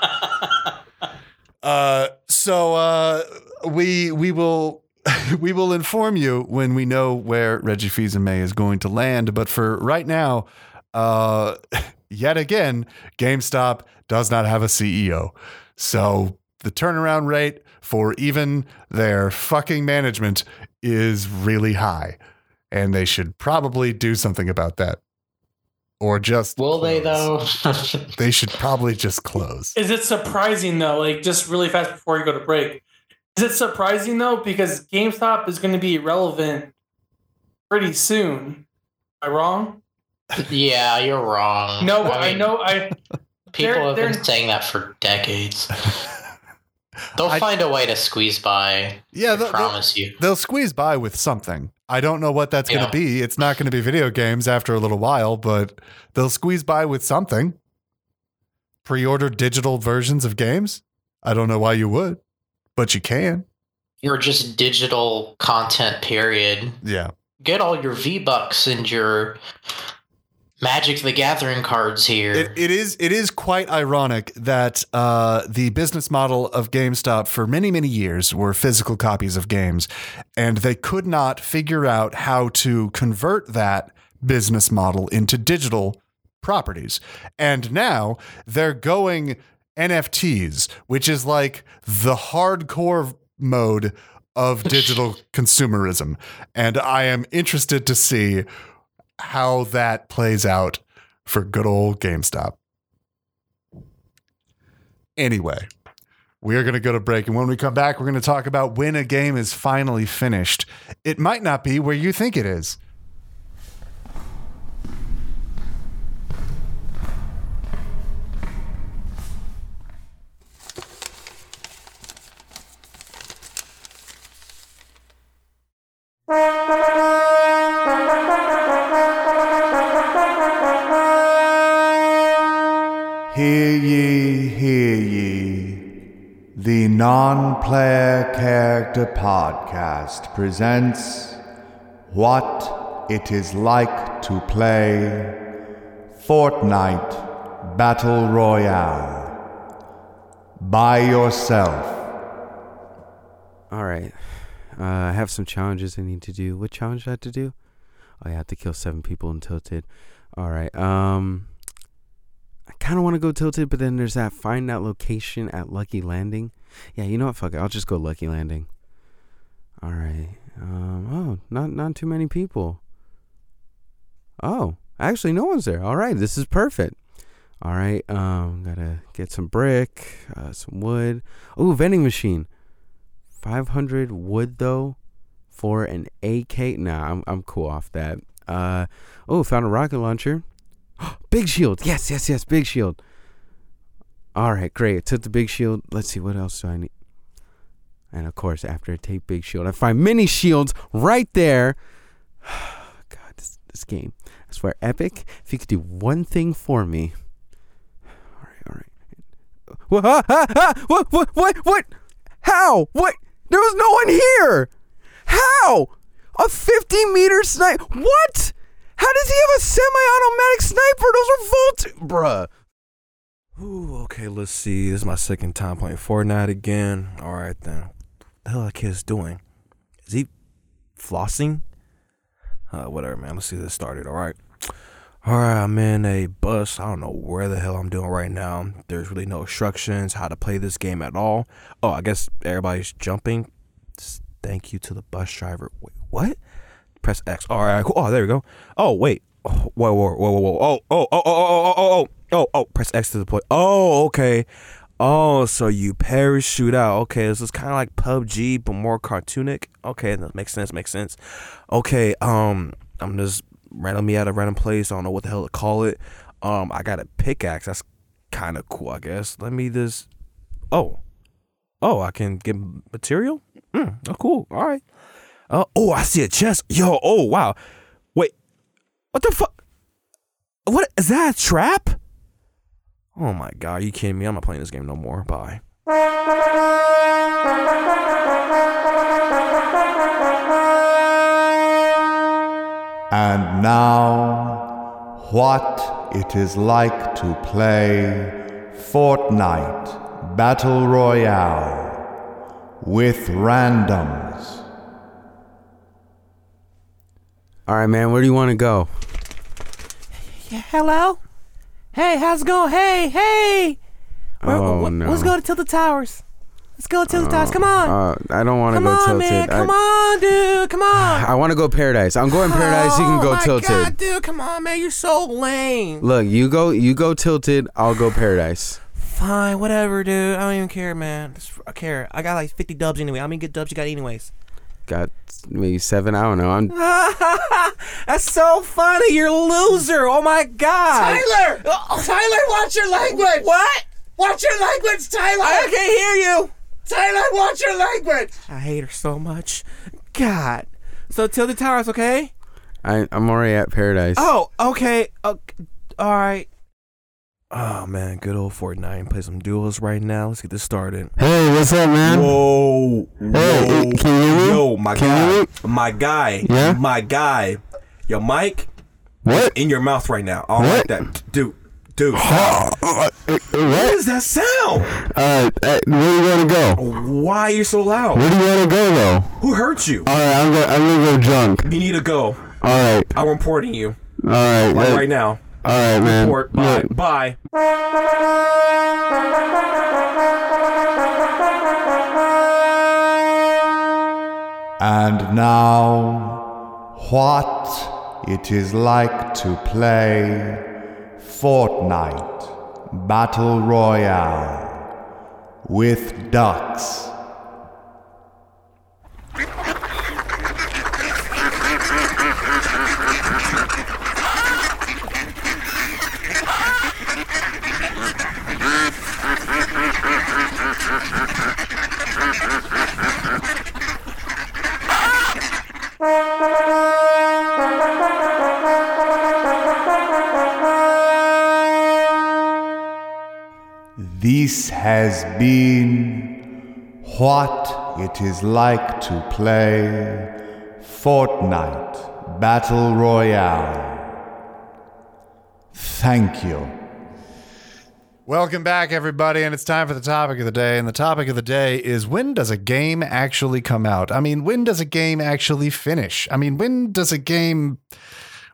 Uh, so uh, we we will we will inform you when we know where Reggie Fils-Aimé is going to land. But for right now, uh, yet again, GameStop does not have a CEO. So the turnaround rate for even their fucking management is really high, and they should probably do something about that, or just Will they though? They should probably just close. Is it surprising though? Like just really fast before you go to break. Is it surprising though because GameStop is going to be irrelevant pretty soon? Am I wrong? yeah, you're wrong. No, I, mean, know. I People they're- have been they're- saying that for decades. They'll I- find a way to squeeze by. Yeah, I they'll, they'll, promise you. they'll squeeze by with something. I don't know what that's going to be. It's not going to be video games after a little while, but they'll squeeze by with something. Pre-order digital versions of games. I don't know why you would, but you can. Or just digital content, period. Yeah. Get all your V Bucks and your Magic the Gathering cards here. It, it is it is quite ironic that uh, the business model of GameStop for many many years were physical copies of games, and they could not figure out how to convert that business model into digital properties. And now they're going NFTs, which is like the hardcore mode of digital consumerism. And I am interested to see how that plays out for good old GameStop. Anyway, we are going to go to break. And when we come back, we're going to talk about when a game is finally finished. It might not be where you think it is. Hear ye, hear ye. The Non Player Character Podcast presents What It Is Like to Play Fortnite Battle Royale by yourself. All right. Uh, I have some challenges I need to do. What challenge I have to do? Oh, I have to kill seven people in Tilted. All right. Um, I kind of want to go Tilted, but then there's that find that location at Lucky Landing. Yeah, you know what? Fuck it. I'll just go Lucky Landing. All right. Um. Oh, not not too many people. Oh, actually, no one's there. All right. This is perfect. All right. Um, gotta get some brick, uh, some wood. Oh, vending machine. 500 wood though for an AK. Nah, I'm I'm cool off that. Uh oh, found a rocket launcher. big shield. Yes, yes, yes, big shield. All right, great. Took the big shield. Let's see what else do I need. And of course, after I take big shield, I find mini shields right there. God, this, this game. I swear, Epic, if you could do one thing for me. All right, all right. What? What? What? What? What? How? What? There was no one here. How? A 50 meter snipe? What? How does he have a semi-automatic sniper? Those are volt, bruh. Ooh, okay, let's see. This is my second time playing Fortnite again. All right, then. What the hell that kid's doing? Is he flossing? Uh, whatever, man. Let's see this started. All right. All right, I'm in a bus. I don't know where the hell I'm doing right now. There's really no instructions how to play this game at all. Oh, I guess everybody's jumping. S- Thank you to the bus driver. Wait, what? Press X. All right, cool. Oh, there we go. Oh, wait. Oh, whoa, whoa, whoa, whoa, whoa. Oh, oh, oh, oh, oh, oh, oh, oh, oh. Press X to deploy. Oh, okay. Oh, so you parachute out. Okay, this is kind of like PUBG, but more cartoonic. Okay, that makes sense. Makes sense. Okay, um, I'm just randomly at a random place. I don't know what the hell to call it. Um, I got a pickaxe. That's kind of cool, I guess. Let me just. Oh, oh, I can get material. Hmm. Oh, cool. All right. Uh, oh, I see a chest. Yo. Oh, wow. Wait. What the fuck? What is that? A trap? Oh my god, you kidding me? I'm not playing this game no more. Bye. And now, what it is like to play Fortnite Battle Royale with randoms. All right, man. Where do you want to go? Yeah, hello? Hey, how's it going? Hey, hey! Where- Oh, wh- no. Let's go to Tilted Towers. Let's go to Tilted Towers. Come on. Uh, I don't want to Come go on, tilted. man. Come I, on, dude. Come on. I want to go paradise. I'm going paradise. You can go oh my tilted. God, dude. Come on, man. You're so lame. Look, you go. You go tilted. I'll go paradise. Fine, whatever, dude. I don't even care, man. I care. I got like 50 dubs anyway. How many good dubs you got, anyways? Got maybe seven. I don't know. I'm. That's so funny. You're a loser. Oh my god. Tyler! Tyler, watch your language! What? Watch your language, Tyler! I can't hear you. Tyler, watch your language! I hate her so much. God. So Tilted Towers, okay? I, I'm already at paradise. Oh, okay. okay. All right. Oh man, good old Fortnite. Play some duels right now. Let's get this started. Hey, what's up, man? Whoa, Hey, can you hear me? yo, my Can guy, my guy, Yeah? my guy. Your mic What? in your mouth right now. I don't What? like that, dude. Dude. What? what is that sound? Uh, uh, where do you want to go? Why are you so loud? Where do you want to go, though? Who hurt you? All right, I'm gonna, I'm gonna go drunk. You need to go. All right, I'm reporting you all right, like uh, right now. all right, man. Report. Bye. Look, Bye. And now, what it is like to play Fortnite Battle Royale with ducks. This has been what it is like to play Fortnite Battle Royale. Thank you. Welcome back, everybody, and it's time for the topic of the day. And the topic of the day is when does a game actually come out? I mean, when does a game actually finish? I mean, when does a game.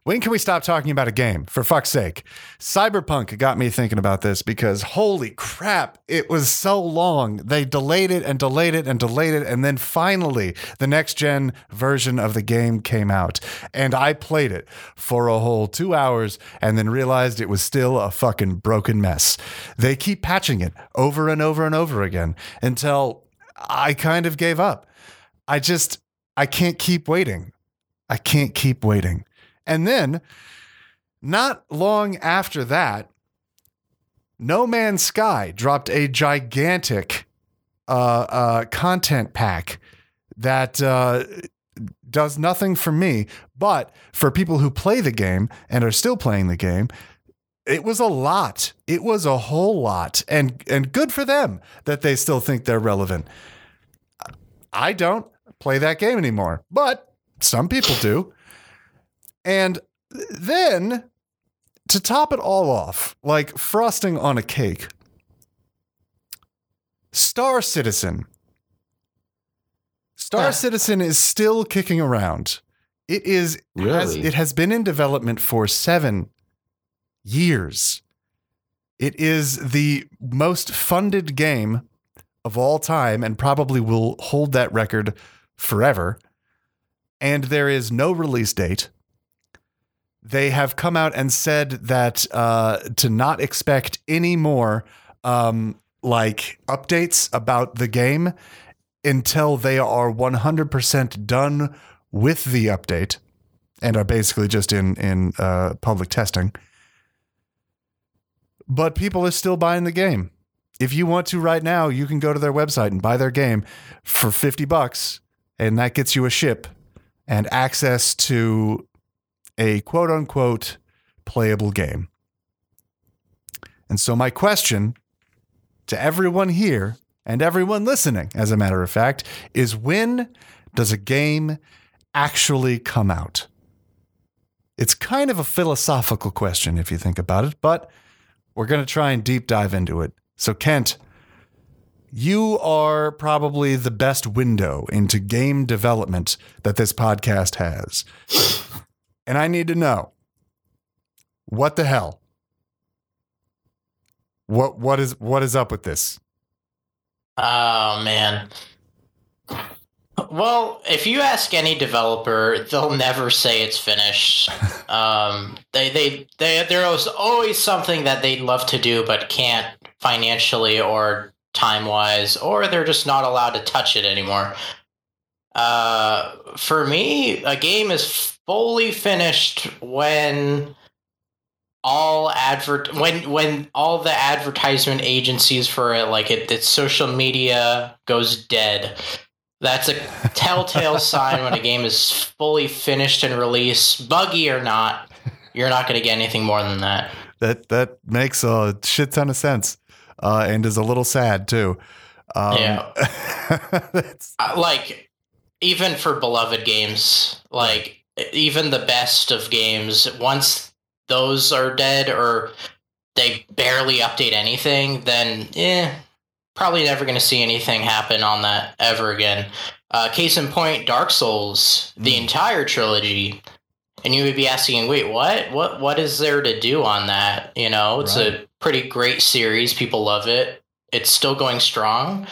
When can we stop talking about a game? For fuck's sake. Cyberpunk got me thinking about this because holy crap, it was so long. They delayed it and delayed it and delayed it. And then finally, the next gen version of the game came out. And I played it for a whole two hours and then realized it was still a fucking broken mess. They keep patching it over and over and over again until I kind of gave up. I just, I can't keep waiting. I can't keep waiting. And then, not long after that, No Man's Sky dropped a gigantic uh, uh, content pack that uh, does nothing for me, but for people who play the game and are still playing the game, it was a lot. It was a whole lot, and and good for them that they still think they're relevant. I don't play that game anymore, but some people do. And then to top it all off, like frosting on a cake, Star Citizen. Star Ah. Citizen is still kicking around. It is has, Really? it has been in development for 7 years. It is the most funded game of all time and probably will hold that record forever. And there is no release date. They have come out and said that uh, to not expect any more um, like updates about the game until they are 100% done with the update and are basically just in in uh, public testing. But people are still buying the game. If you want to right now, you can go to their website and buy their game for 50 bucks and that gets you a ship and access to a quote unquote playable game. And so my question to everyone here and everyone listening, as a matter of fact, is when does a game actually come out? It's kind of a philosophical question if you think about it, but we're going to try and deep dive into it. So, Kent, you are probably the best window into game development that this podcast has. And I need to know what the hell? What what is what is up with this? Oh man. Well, if you ask any developer, they'll never say it's finished. um, they they they there's always something that they'd love to do but can't financially or time wise, or they're just not allowed to touch it anymore. Uh, for me, a game is fully finished when all advert when when all the advertisement agencies for it like it its social media goes dead that's a telltale sign when a game is fully finished and released buggy or not you're not going to get anything more than that That that makes a shit ton of sense, uh, and is a little sad too. Um, Yeah. Uh, like even for beloved games like even the best of games once those are dead or they barely update anything then eh probably never going to see anything happen on that ever again. Uh, case in point dark souls the Mm. entire trilogy. And you would be asking wait what? What what is there to do on that? You know it's a pretty great series. People love it. It's still going strong.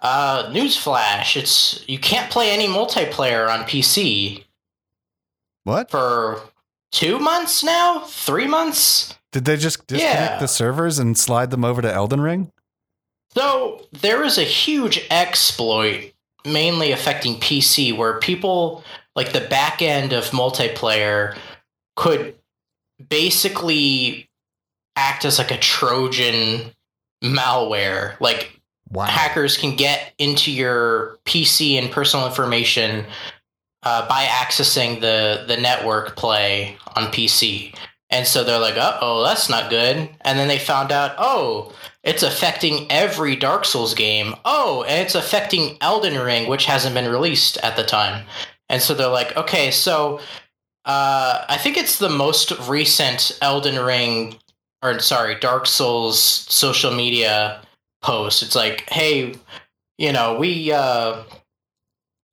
Uh, newsflash: It's you can't play any multiplayer on PC what for two months now, three months. did they just disconnect Yeah. the servers and slide them over to Elden Ring? So there is a huge exploit, mainly affecting PC, where people like the back end of multiplayer could basically act as like a Trojan malware. Like Wow. hackers can get into your PC and personal information uh, by accessing the the network play on PC. And so they're like, "Uh oh, that's not good." And then they found out, "Oh, it's affecting every Dark Souls game. Oh, and it's affecting Elden Ring, which hasn't been released at the time." And so they're like, "Okay, so uh, I think it's the most recent Elden Ring, or sorry, Dark Souls social media post. It's like, hey, you know, we uh,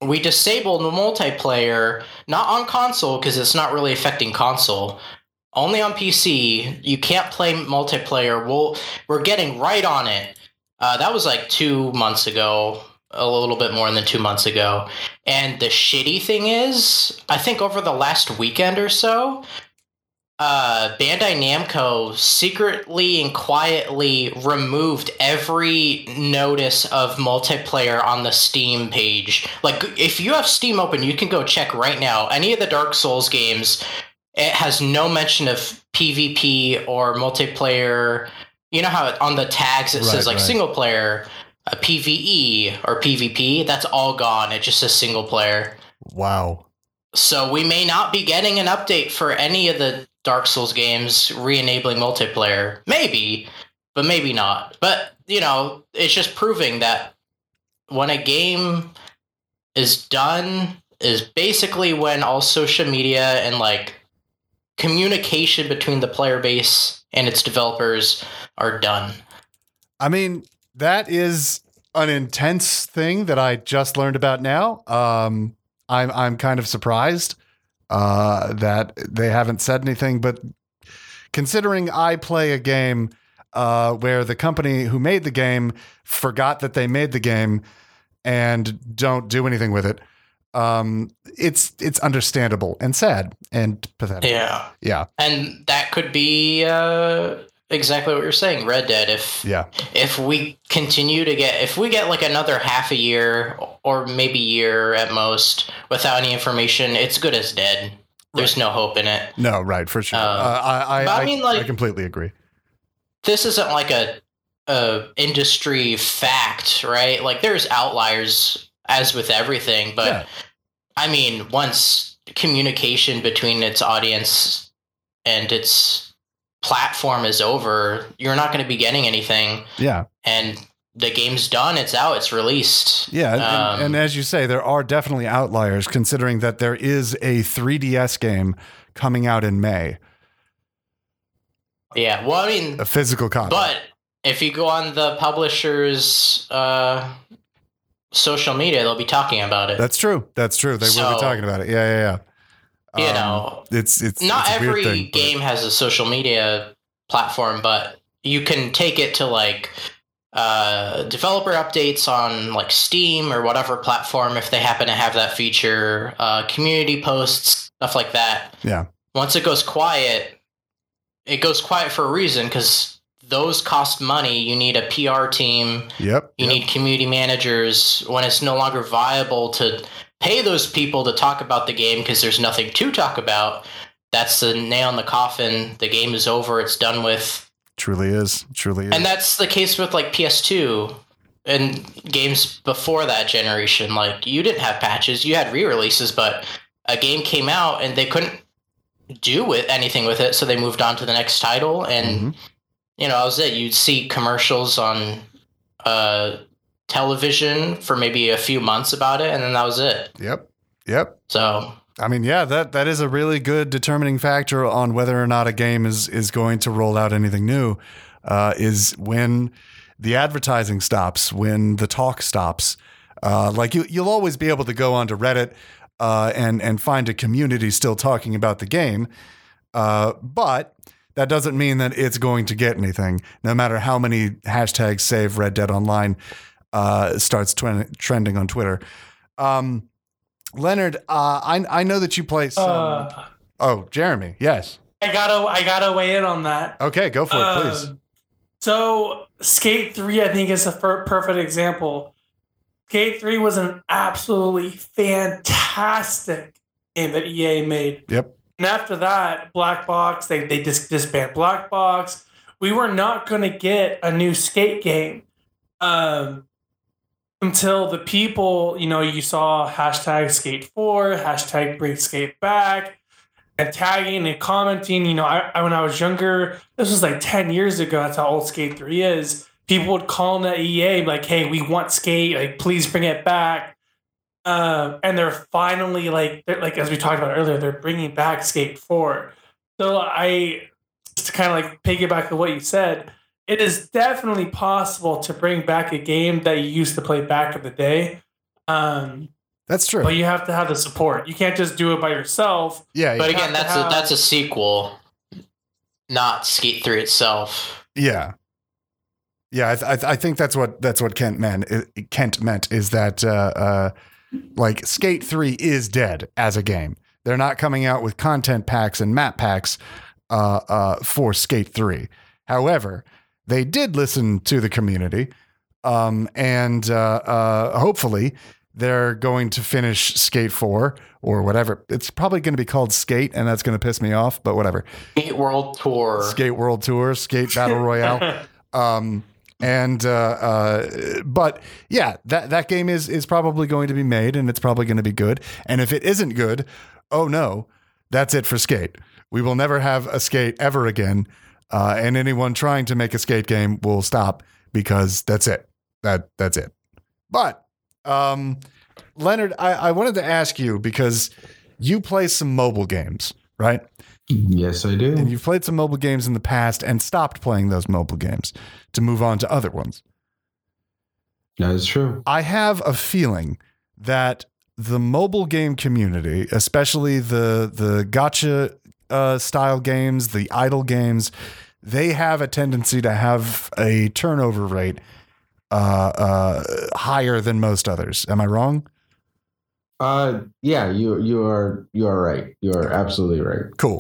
we disabled the multiplayer, not on console because it's not really affecting console. Only on PC, you can't play multiplayer. We'll, we're getting right on it. Uh, that was like two months ago, a little bit more than two months ago. And the shitty thing is, I think over the last weekend or so, uh, Bandai Namco secretly and quietly removed every notice of multiplayer on the Steam page. Like, if you have Steam open, you can go check right now. Any of the Dark Souls games, it has no mention of PvP or multiplayer. You know how on the tags it Right, says like right. single player, a PvE or PvP? That's all gone. It just says single player. Wow. So we may not be getting an update for any of the Dark Souls games re-enabling multiplayer. Maybe, but maybe not. But you know, it's just proving that when a game is done is basically when all social media and like communication between the player base and its developers are done. I mean, that is an intense thing that I just learned about now. Um, I'm I'm kind of surprised uh, that they haven't said anything, but considering I play a game uh, where the company who made the game forgot that they made the game and don't do anything with it. Um, it's it's understandable and sad and pathetic. Yeah. Yeah, And that could be uh, exactly what you're saying, Red Dead. If yeah, if we continue to get if we get like another half a year or maybe year at most without any information, it's good as dead. There's no hope in it. no, right for sure. Uh, uh, I I, I I, mean, like- I completely agree. This isn't like a a industry fact, right? Like there's outliers as with everything, but Yeah. I mean, once communication between its audience and its platform is over, you're not going to be getting anything. Yeah, And the game's done, it's out, it's released. yeah, and, Um, and as you say, there are definitely outliers considering that there is a 3DS game coming out in May, Yeah, well, I mean, a physical copy. but if you go on the publisher's uh, social media, they'll be talking about it. That's true. That's true. They will be talking about it. Yeah, yeah, yeah. You Um, know, it's it's not it's every thing, but- game has a social media platform, but you can take it to like uh, developer updates on like Steam or whatever platform if they happen to have that feature, uh, community posts, stuff like that. Yeah. Once it goes quiet, it goes quiet for a reason because those cost money. You need a PR team. Yep. You yep. need community managers when it's no longer viable to pay those people to talk about the game because there's nothing to talk about. That's the nail in the coffin. The game is over. It's done with. Truly is. Truly is. And that's the case with like PS2 and games before that generation. Like you didn't have patches, you had re-releases, but a game came out and they couldn't do with anything with it, so they moved on to the next title. And Mhm. you know, that was it. You'd see commercials on uh, television for maybe a few months about it, and then that was it. Yep. Yep. So I mean, yeah, that that is a really good determining factor on whether or not a game is is going to roll out anything new. Uh, is when the advertising stops, when the talk stops. Uh, like you, you'll always be able to go onto Reddit uh, and and find a community still talking about the game, uh, but that doesn't mean that it's going to get anything. No matter how many hashtags save Red Dead Online uh, starts twen- trending on Twitter. Um, Leonard, uh, I I know that you play some. Uh, oh, Jeremy, yes. I gotta I gotta weigh in on that. Okay, go for it, please. Um, So Skate Three, I think, is a per- perfect example. Skate Three was an absolutely fantastic game that EA made. Yep. And after that, Black Box, they they dis- disbanded Black Box. We were not going to get a new skate game um, until the people, you know, you saw hashtag Skate Four, hashtag Bring Skate Back, and tagging and commenting. You know, I, I when I was younger, this was like ten years ago. That's how old Skate Three is. People would call them at EA like, "Hey, we want Skate. Like, please bring it back." Um, and they're finally like, they're, like as we talked about earlier, they're bringing back Skate Four. So I just kind of like piggyback to what you said, it is definitely possible to bring back a game that you used to play back in the day. Um, That's true. but you have to have the support. You can't just do it by yourself. yeah, But yeah, again, have that's a that's a sequel, not Skate Three itself. yeah, yeah. I, th- I think that's what that's what Kent meant. i- Kent meant is that uh, uh, like Skate Three is dead as a game. They're not coming out with content packs and map packs uh, uh, for Skate Three. However, they did listen to the community, um, and uh, uh, hopefully they're going to finish Skate 4 or whatever. It's probably going to be called Skate, and that's going to piss me off, but whatever. Skate World Tour. Skate World Tour, Skate Battle Royale. Um, and uh, uh, but yeah, that that game is is probably going to be made, and it's probably going to be good. And if it isn't good, oh no, that's it for Skate. We will never have a Skate ever again, uh, and anyone trying to make a Skate game will stop because that's it. That that's it. But um, Leonard, I, I wanted to ask you because you play some mobile games, right? Yes, I do. And you've played some mobile games in the past and stopped playing those mobile games to move on to other ones. That is true. I have a feeling that the mobile game community, especially the the gacha uh, style games, the idle games, they have a tendency to have a turnover rate uh, uh, higher than most others. Am I wrong? Uh, yeah, you you are you are right. You are absolutely right. Cool.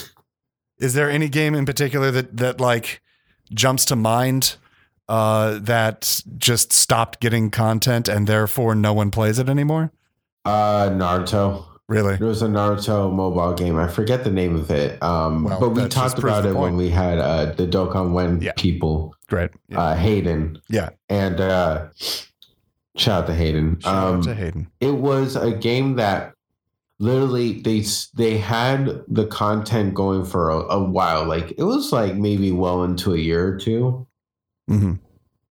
Is there any game in particular that that like jumps to mind uh, that just stopped getting content and therefore no one plays it anymore? Uh, Naruto. Really? There was a Naruto mobile game. I forget the name of it. Um, Well, but we talked about it when we had uh, the Dokkan Wen Yeah. people, Great. Yeah. uh, Hayden. Yeah. And uh, shout out to Hayden. Shout out Um, to Hayden. it was a game that literally they they had the content going for a, a while. Like it was like maybe well into a year or two. hmm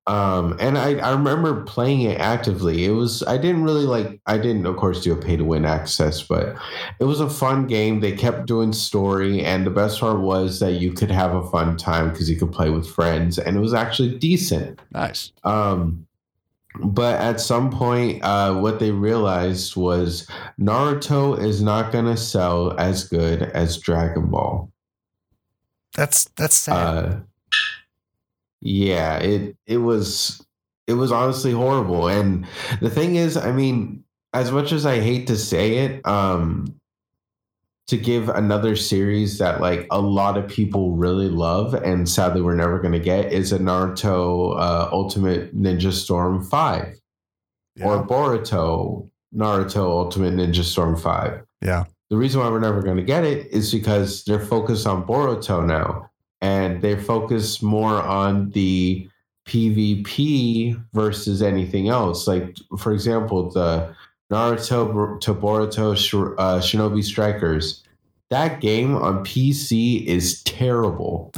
Um, and I, I remember playing it actively. It was I didn't really like I didn't of course do a pay to win access, but it was a fun game. They kept doing story, and the best part was that you could have a fun time because you could play with friends, and it was actually decent. Nice. Um, but at some point, uh, what they realized was Naruto is not going to sell as good as Dragon Ball. That's that's sad. Uh, yeah, it it was it was honestly horrible. And the thing is, I mean, as much as I hate to say it, um, to give another series that like a lot of people really love and sadly we're never going to get is a Naruto uh, Ultimate Ninja Storm Five yeah. or Boruto Naruto Ultimate Ninja Storm Five yeah. the reason why we're never going to get it is because they're focused on Boruto now, and they focus more on the PvP versus anything else. Like, for example, the Naruto to Boruto uh, Shinobi Strikers. That game on PC is terrible.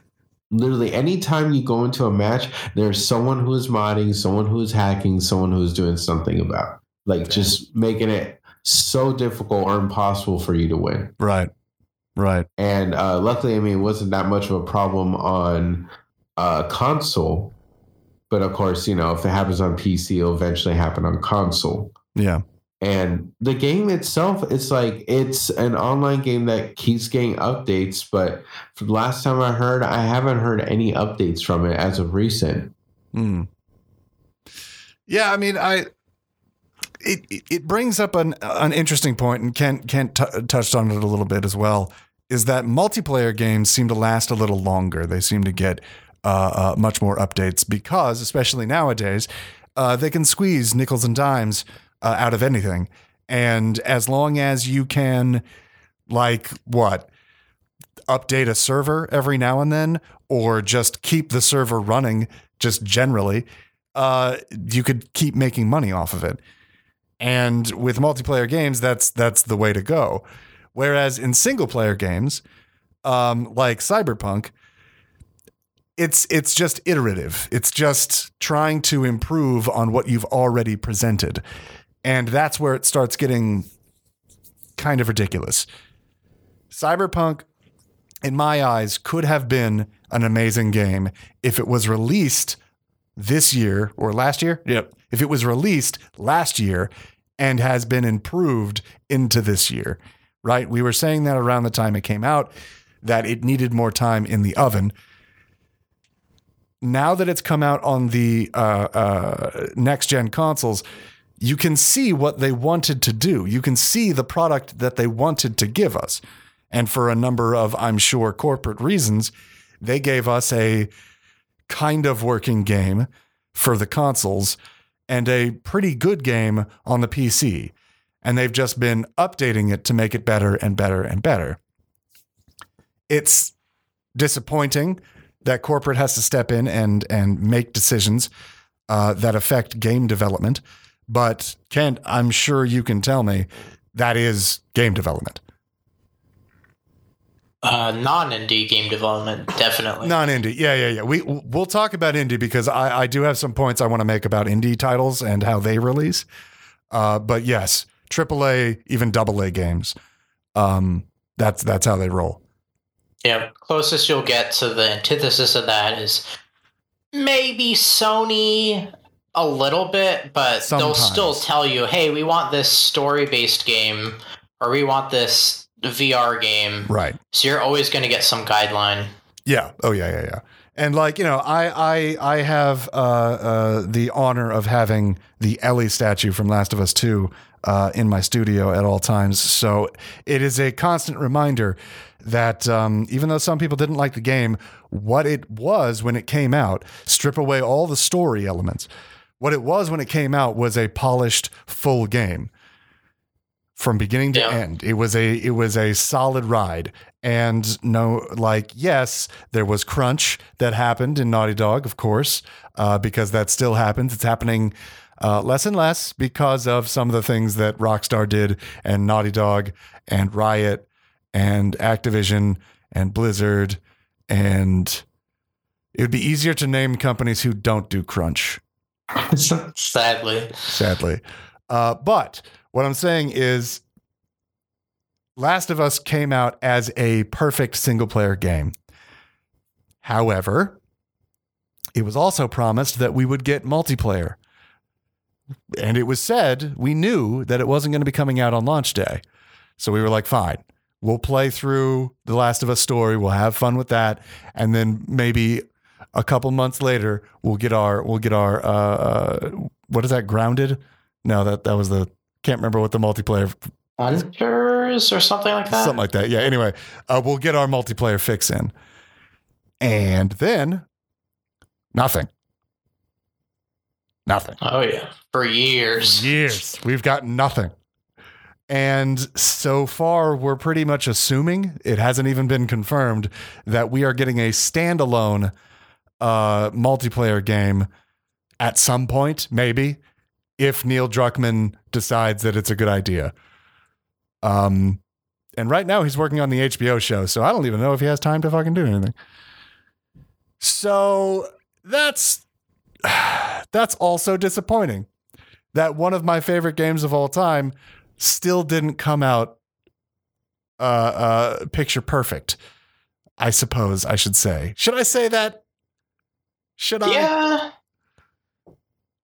Literally, anytime you go into a match, there's someone who is modding, someone who is hacking, someone who is doing something about, it. like, just making it so difficult or impossible for you to win. Right. Right. And uh, luckily, I mean, it wasn't that much of a problem on uh, console. But of course, you know, if it happens on PC, it'll eventually happen on console. Yeah. And the game itself, it's like it's an online game that keeps getting updates. But for the last time I heard, I haven't heard any updates from it as of recent. Hmm. Yeah, I mean, I it it- brings up an an interesting point, and Kent Kent t- touched on it a little bit as well. Is that multiplayer games seem to last a little longer? They seem to get uh, uh, much more updates because, especially nowadays, uh, they can squeeze nickels and dimes uh, out of anything, and as long as you can, like what, update a server every now and then, or just keep the server running, just generally, uh, you could keep making money off of it. And with multiplayer games, that's that's the way to go. Whereas in single player games, um, like Cyberpunk, it's it's just iterative. It's just trying to improve on what you've already presented, and that's where it starts getting kind of ridiculous. Cyberpunk, in my eyes, could have been an amazing game if it was released this year or last year. Yep. If it was released last year and has been improved into this year, right? We were saying that around the time it came out that it needed more time in the oven. Now that it's come out on the uh, uh, next gen consoles, you can see what they wanted to do. You can see the product that they wanted to give us. And for a number of, I'm sure, corporate reasons, they gave us a kind of working game for the consoles and a pretty good game on the PC. And they've just been updating it to make it better and better and better. It's disappointing that corporate has to step in and and make decisions uh, that affect game development. But Kent, I'm sure you can tell me that is game development. Uh, non-indie game development, definitely. Non indie. Yeah, yeah, yeah. We we'll talk about indie because I, I do have some points I want to make about indie titles and how they release. Uh, but yes, AAA, even AA games. Um, that's that's how they roll. Yeah, closest you'll get to the antithesis of that is maybe Sony a little bit, but they'll still tell you, "Hey, we want this story-based game, or we want this VR game, Right. so you're always going to get some guideline. Yeah. Oh yeah, yeah, yeah. And like you know, I I I have uh, uh, the honor of having the Ellie statue from Last of Us Two uh, in my studio at all times. So it is a constant reminder that um, even though some people didn't like the game, what it was when it came out, strip away all the story elements. What it was when it came out was a polished full game from beginning to Yeah. end. It was a it was a solid ride. And no, like yes, there was crunch that happened in Naughty Dog, of course, uh, because that still happens. It's happening uh, less and less because of some of the things that Rockstar did, and Naughty Dog, and Riot, and Activision, and Blizzard, and it would be easier to name companies who don't do crunch Sadly, sadly. Uh, but what I'm saying is, Last of Us came out as a perfect single player game. However, it was also promised that we would get multiplayer. And it was said, we knew that it wasn't going to be coming out on launch day. So we were like, fine, we'll play through The Last of Us story. We'll have fun with that. And then maybe a couple months later, we'll get our, we'll get our, uh, uh, what is that? Grounded? No, that, that was the, can't remember what the multiplayer hunters or something like that. something like that. Yeah. Anyway, uh, we'll get our multiplayer fix in, and then nothing. Nothing. oh yeah, for years. Years we've got nothing, and so far we're pretty much assuming it hasn't even been confirmed that we are getting a standalone uh, multiplayer game at some point, maybe if Neil Druckmann decides that it's a good idea. Um, and right now he's working on the HBO show, so I don't even know if he has time to fucking do anything. So that's that's also disappointing. That one of my favorite games of all time still didn't come out uh, uh, picture perfect. I suppose I should say. Should I say that? Should I? Yeah.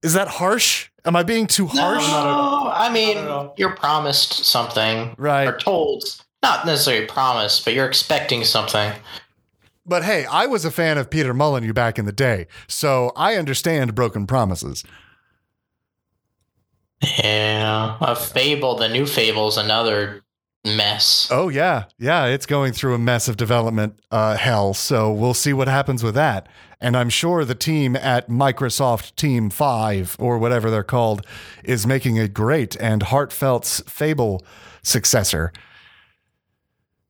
Is that harsh? Am I being too harsh? No. I mean, Not you're promised something Right. or told, not necessarily promised, but you're expecting something. But hey, I was a fan of Peter Molyneux back in the day, so I understand broken promises. Yeah, a fable. The new fable is another mess. Oh yeah, yeah, it's going through a mess of development uh, hell. So we'll see what happens with that. And I'm sure the team at Microsoft Team Five or whatever they're called is making a great and heartfelt Fable successor.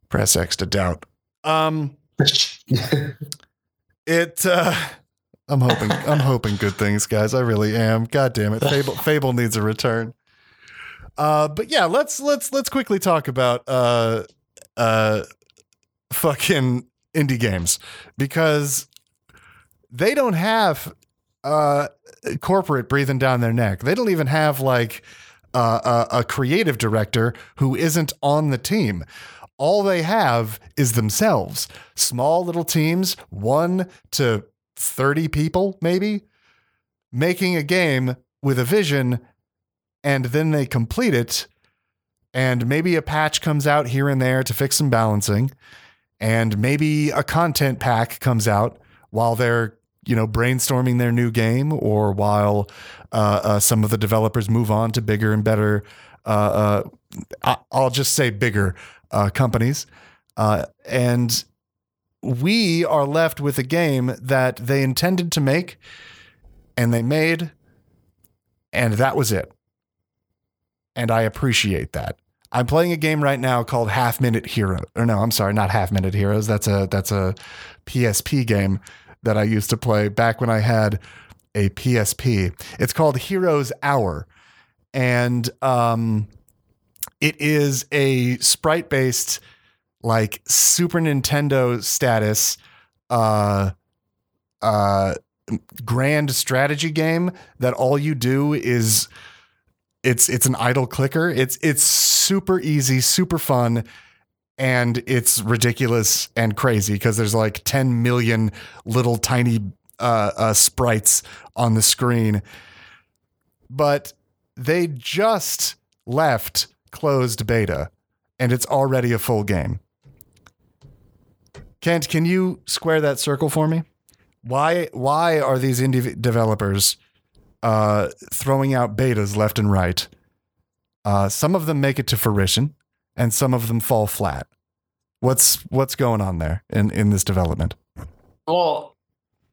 Press X to doubt. Um, it. Uh, I'm hoping. I'm hoping good things, guys. I really am. God damn it, Fable. Fable needs a return. Uh, but yeah, let's let's let's quickly talk about uh uh fucking indie games because they don't have uh corporate breathing down their neck. They don't even have like uh, a, a creative director who isn't on the team. All they have is themselves. Small little teams, one to 30 people, maybe, making a game with a vision and then they complete it and maybe a patch comes out here and there to fix some balancing and maybe a content pack comes out while they're you know brainstorming their new game or while uh, uh, some of the developers move on to bigger and better uh, uh, i'll just say bigger uh, companies uh, and we are left with a game that they intended to make and they made and that was it and I appreciate that. I'm playing a game right now called Half Minute Hero. Or no, I'm sorry, not Half Minute Heroes. That's a that's a PSP game that I used to play back when I had a PSP. It's called Heroes Hour, and um, it is a sprite based like Super Nintendo status uh uh grand strategy game that all you do is it's it's an idle clicker. It's it's super easy, super fun, and it's ridiculous and crazy because there's like 10 million little tiny uh, uh, sprites on the screen. But they just left closed beta, and it's already a full game. Kent, can you square that circle for me? Why why are these indie developers uh, throwing out betas left and right? Uh, some of them make it to fruition, and some of them fall flat. What's what's going on there in in this development? Well,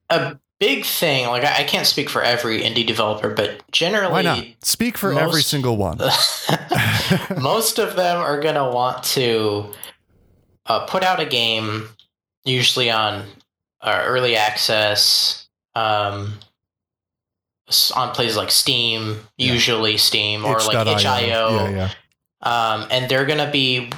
a big thing, like I can't speak for every indie developer, but generally, Why not speak for every single one? most of them are going to want to uh, put out a game, usually on uh, early access, um, on places like Steam, Yeah. usually Steam or like itch.io. Yeah, yeah. Um, and they're gonna be,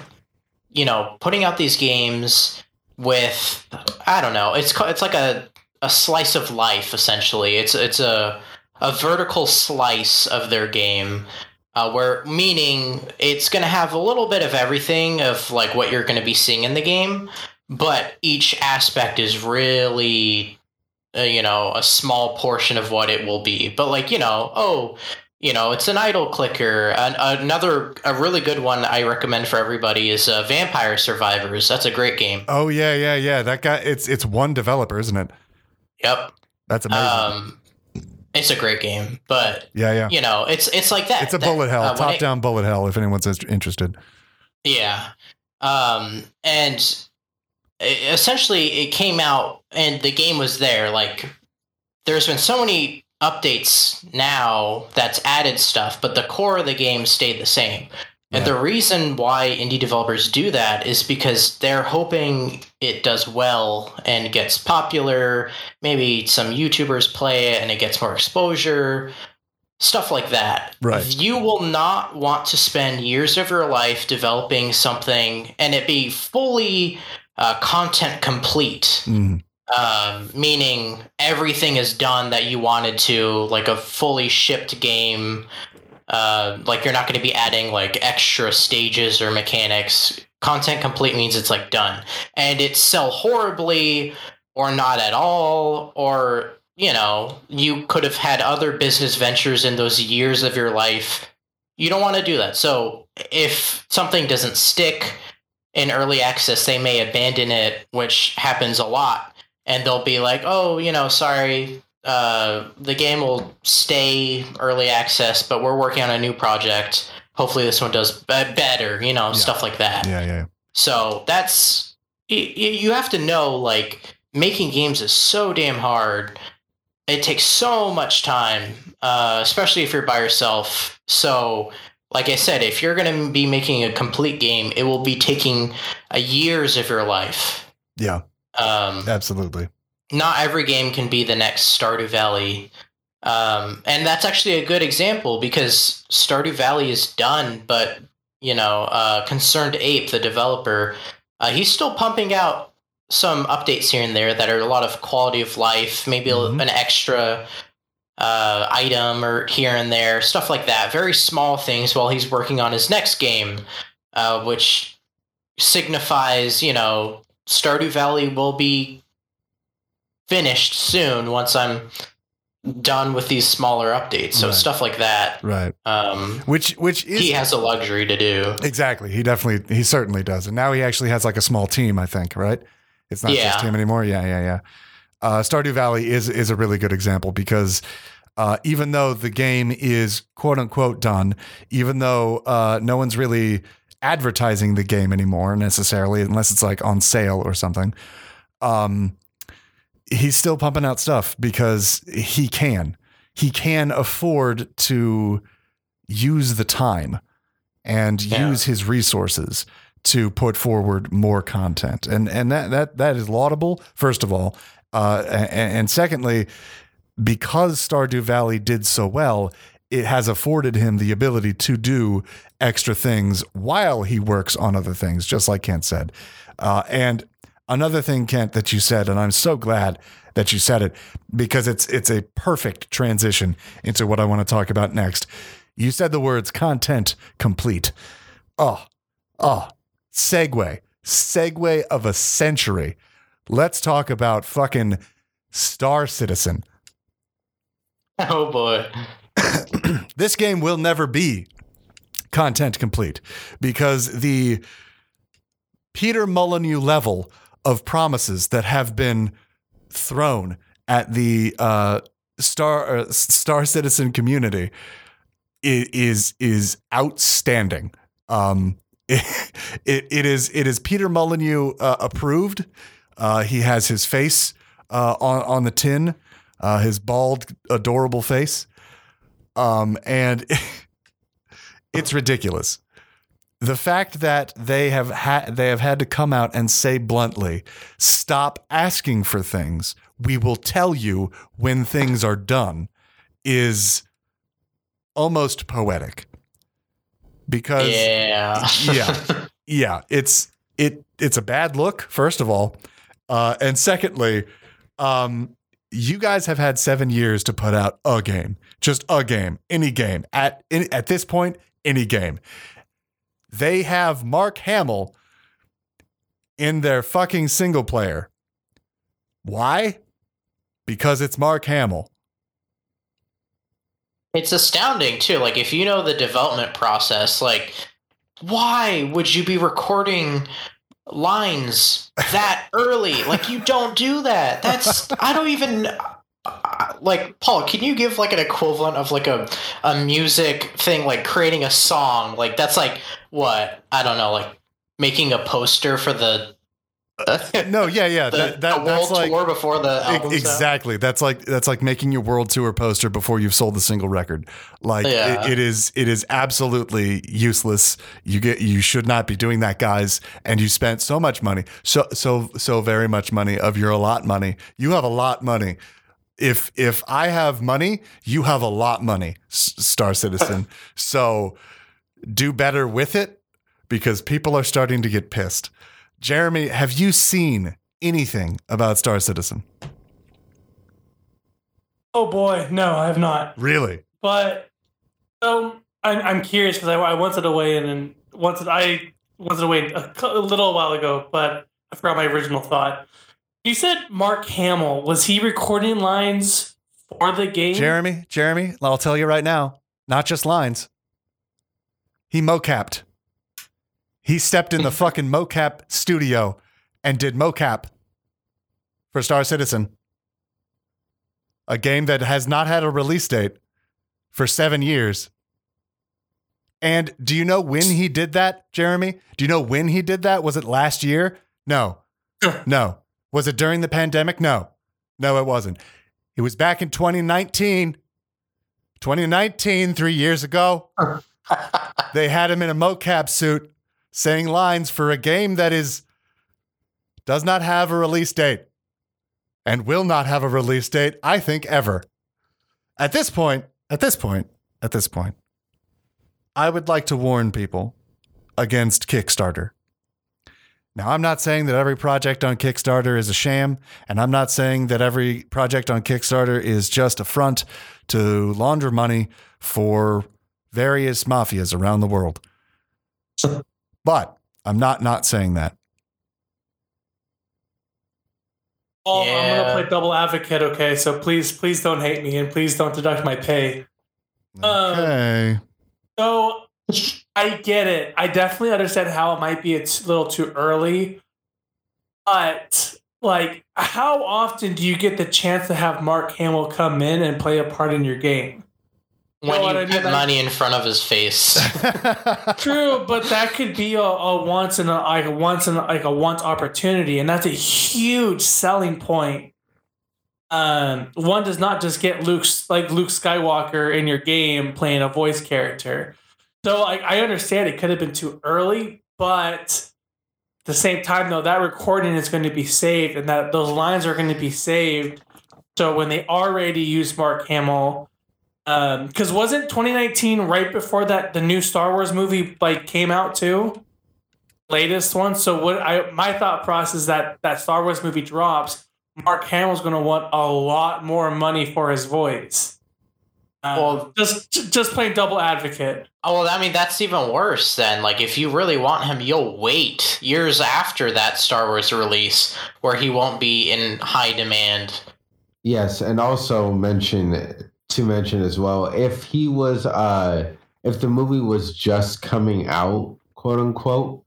you know, putting out these games with I don't know. It's it's like a a slice of life essentially. It's it's a a vertical slice of their game. Uh, where meaning it's going to have a little bit of everything of like what you're going to be seeing in the game, but each aspect is really, uh, you know, a small portion of what it will be. But like you know, oh, you know, it's an idle clicker. An, another, a really good one I recommend for everybody is uh, Vampire Survivors. That's a great game. Oh yeah, yeah, yeah. That guy. It's it's one developer, isn't it? Yep. That's amazing. Um, it's a great game, but yeah, yeah. you know, it's it's like that. It's a that- bullet hell, uh, top it- down bullet hell. If anyone's interested. Yeah. Um, and e- essentially it came out and the game was there. Like there's been so many updates now that's added stuff, but the core of the game stayed the same. And the reason why indie developers do that is because they're hoping it does well and gets popular. Maybe some YouTubers play it and it gets more exposure, stuff like that. Right. You will not want to spend years of your life developing something and it be fully uh, content complete Mm. Um, meaning everything is done that you wanted to, like a fully shipped game. Uh, like you're not going to be adding like extra stages or mechanics. Content complete means it's like done, and it sell horribly or not at all, or you know you could have had other business ventures in those years of your life. You don't want to do that. So if something doesn't stick in early access, they may abandon it, which happens a lot and they'll be like, "Oh, you know, sorry, uh, the game will stay early access, but we're working on a new project. Hopefully, this one does be- better." You know, Yeah. stuff like that. Yeah, yeah. So that's you have to know like making games is so damn hard. It takes so much time, uh, especially if you're by yourself. So, like I said, if you're going to be making a complete game, it will be taking uh, years of your life. Yeah, Um, absolutely. not every game can be the next Stardew Valley. Um, and that's actually a good example because Stardew Valley is done, but you know, uh, Concerned Ape, the developer, uh, he's still pumping out some updates here and there that are a lot of quality of life, maybe a- Mhm. an extra uh, item or here and there, stuff like that. Very small things while he's working on his next game, uh, which signifies, you know, Stardew Valley will be finished soon once I'm done with these smaller updates. So Right. stuff like that, Right. um, Which which is he has a luxury to do. exactly. He definitely he certainly does. And now he actually has like a small team. I think. Right. It's not just him anymore. Yeah, yeah, yeah. Uh, Stardew Valley is is a really good example because. Uh, even though the game is quote unquote done, even though uh, no one's really advertising the game anymore necessarily, unless it's like on sale or something, um, he's still pumping out stuff because he can. He can afford to use the time and Yeah. use his resources to put forward more content, and and that that that is laudable. First of all, uh, and, and secondly, because Stardew Valley did so well, it has afforded him the ability to do extra things while he works on other things, just like Kent said. Uh, and another thing, Kent, that you said, and I'm so glad that you said it because it's it's a perfect transition into what I want to talk about next. You said the words content complete. Oh, oh, segue, segue of a century. Let's talk about fucking Star Citizen. Oh boy. this game will never be content complete because the Peter Molyneux level of promises that have been thrown at the uh, Star uh, Star Citizen community is is outstanding. Um, it, it, it is it is Peter Molyneux uh, approved. Uh, he has his face uh, on on the tin, uh, his bald, adorable face, um, and it's ridiculous. The fact that they have had they have had to come out and say bluntly, "Stop asking for things. We will tell you when things are done," is almost poetic. Because Yeah. yeah. yeah, it's it it's a bad look, first of all. Uh, and secondly, um, you guys have had seven years to put out a game, just a game, any game. At any, at this point, any game. They have Mark Hamill in their fucking single player. Why? Because it's Mark Hamill. It's astounding too. Like if you know the development process, like why would you be recording lines that early? Like you don't do that. That's I don't even like Paul. Can you give like an equivalent of like a a music thing, like creating a song? Like that's like what I don't know, like making a poster for the. No, yeah, yeah. the, that, that, the world that's like tour before the album exactly that's like that's like making your world tour poster before you've sold the single record like Yeah. it, it is it is absolutely useless you get you should not be doing that guys and you spent so much money so so so very much money of your allot money you have a lot money if if i have money you have a lot money star citizen. So do better with it because people are starting to get pissed. Jeremy have you seen anything about star citizen? Oh boy, no, I have not. really? But so I'm, I'm curious because I, I wanted to weigh in and wanted I wanted to weigh in a, a little while ago, but I forgot my original thought. You said Mark Hamill was he recording lines for the game? Jeremy, Jeremy, I'll tell you right now, not just lines. He mocapped. He stepped in the fucking mocap studio and did mocap for Star Citizen. A game that has not had a release date for seven years. And do you know when he did that, Jeremy? Do you know when he did that? Was it last year? No. no. Was it during the pandemic? No. No, it wasn't. It was back in 2019. 2019, three years ago. they had him in a mocap suit saying lines for a game that is does not have a release date and will not have a release date, I think, ever. At this point, at this point, at this point, I would like to warn people against Kickstarter. Now, I'm not saying that every project on Kickstarter is a sham, and I'm not saying that every project on Kickstarter is just a front to launder money for various mafias around the world. but I'm not not saying that. Oh, I'm gonna play double advocate. Okay, so please, please don't hate me and please don't deduct my pay. Um, Okay. So I get it. I definitely understand how it might be a little too early, but like, how often do you get the chance to have Mark Hamill come in and play a part in your game? when know you what I mean? put money in front of his face. True, but that could be a, a once in a like a once in a, like a once opportunity, and that's a huge selling point. Um, one does not just get Luke's like Luke Skywalker in your game playing a voice character. So like I understand it could have been too early, but at the same time though, that recording is going to be saved, and that those lines are going to be saved. So when they already use Mark Hamill, um, because wasn't 2019 right before that the new Star Wars movie like came out too, latest one. So what I my thought process that that Star Wars movie drops, Mark Hamill's going to want a lot more money for his voice. Um, Well- just just playing double advocate. Oh, well, I mean, that's even worse then. Like, if you really want him, you'll wait years after that Star Wars release where he won't be in high demand. Yes, and also mention to mention as well if he was uh if the movie was just coming out, quote unquote,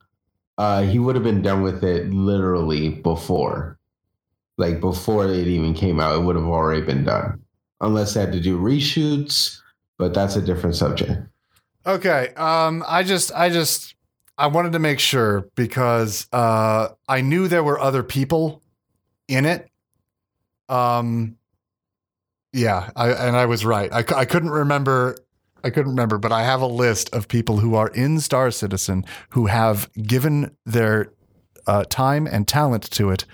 uh, he would have been done with it literally before. Like before it even came out, it would have already been done. Unless they had to do reshoots, but that's a different subject. Okay. Um, I just, I just, I wanted to make sure because uh, I knew there were other people in it. Um, yeah, I and I was right. I, I couldn't remember. I couldn't remember, but I have a list of people who are in Star Citizen who have given their uh, time and talent to it,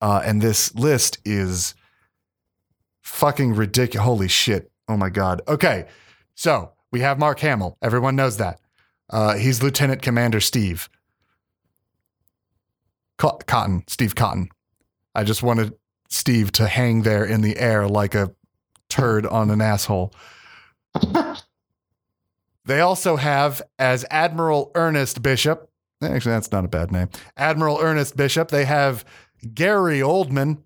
uh, and this list is fucking ridiculous. Holy shit! Oh my god. Okay, so we have Mark Hamill. Everyone knows that. Uh, he's Lieutenant Commander Steve Co- Colton. Steve Colton. I just wanted Steve to hang there in the air like a turd on an asshole. they also have as Admiral Ernest Bishop. Actually, that's not a bad name. Admiral Ernest Bishop. They have Gary Oldman.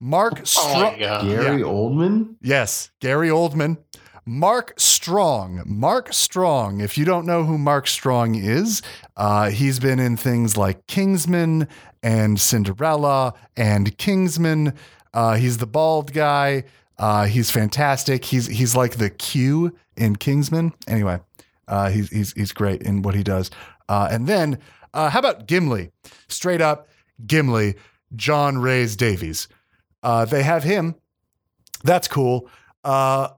Mark Oh Strong. god. Gary Oldman? Yes, Gary Oldman. Mark Strong. Mark Strong. If you don't know who Mark Strong is, uh, he's been in things like Kingsman and Cinderella and Kingsman. Uh, he's the bald guy. Uh, he's fantastic. He's he's like the Q in Kingsman. Anyway, uh, he's he's he's great in what he does. Uh, and then uh, how about Gimli? Straight up Gimli, John Rhys-Davies. Uh, they have him. That's cool. Uh,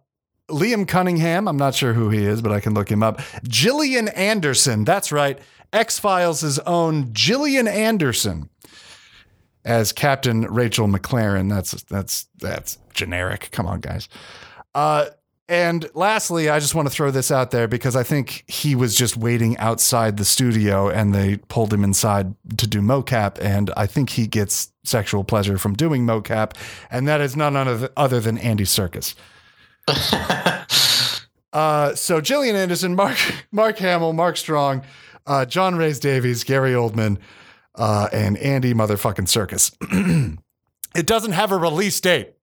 Liam Cunningham, I'm not sure who he is, but I can look him up. Gillian Anderson, that's right. X Files' own Gillian Anderson as Captain Rachel McLaren. That's that's that's generic. Come on, guys. Uh, and lastly, I just want to throw this out there because I think he was just waiting outside the studio and they pulled him inside to do mocap. And I think he gets sexual pleasure from doing mocap. And that is none other than Andy Serkis. Uh, so Gillian Anderson, Mark Mark Hamill, Mark Strong, uh, John Rhys-Davies, Gary Oldman, uh, and Andy motherfucking Serkis. it doesn't have a release date.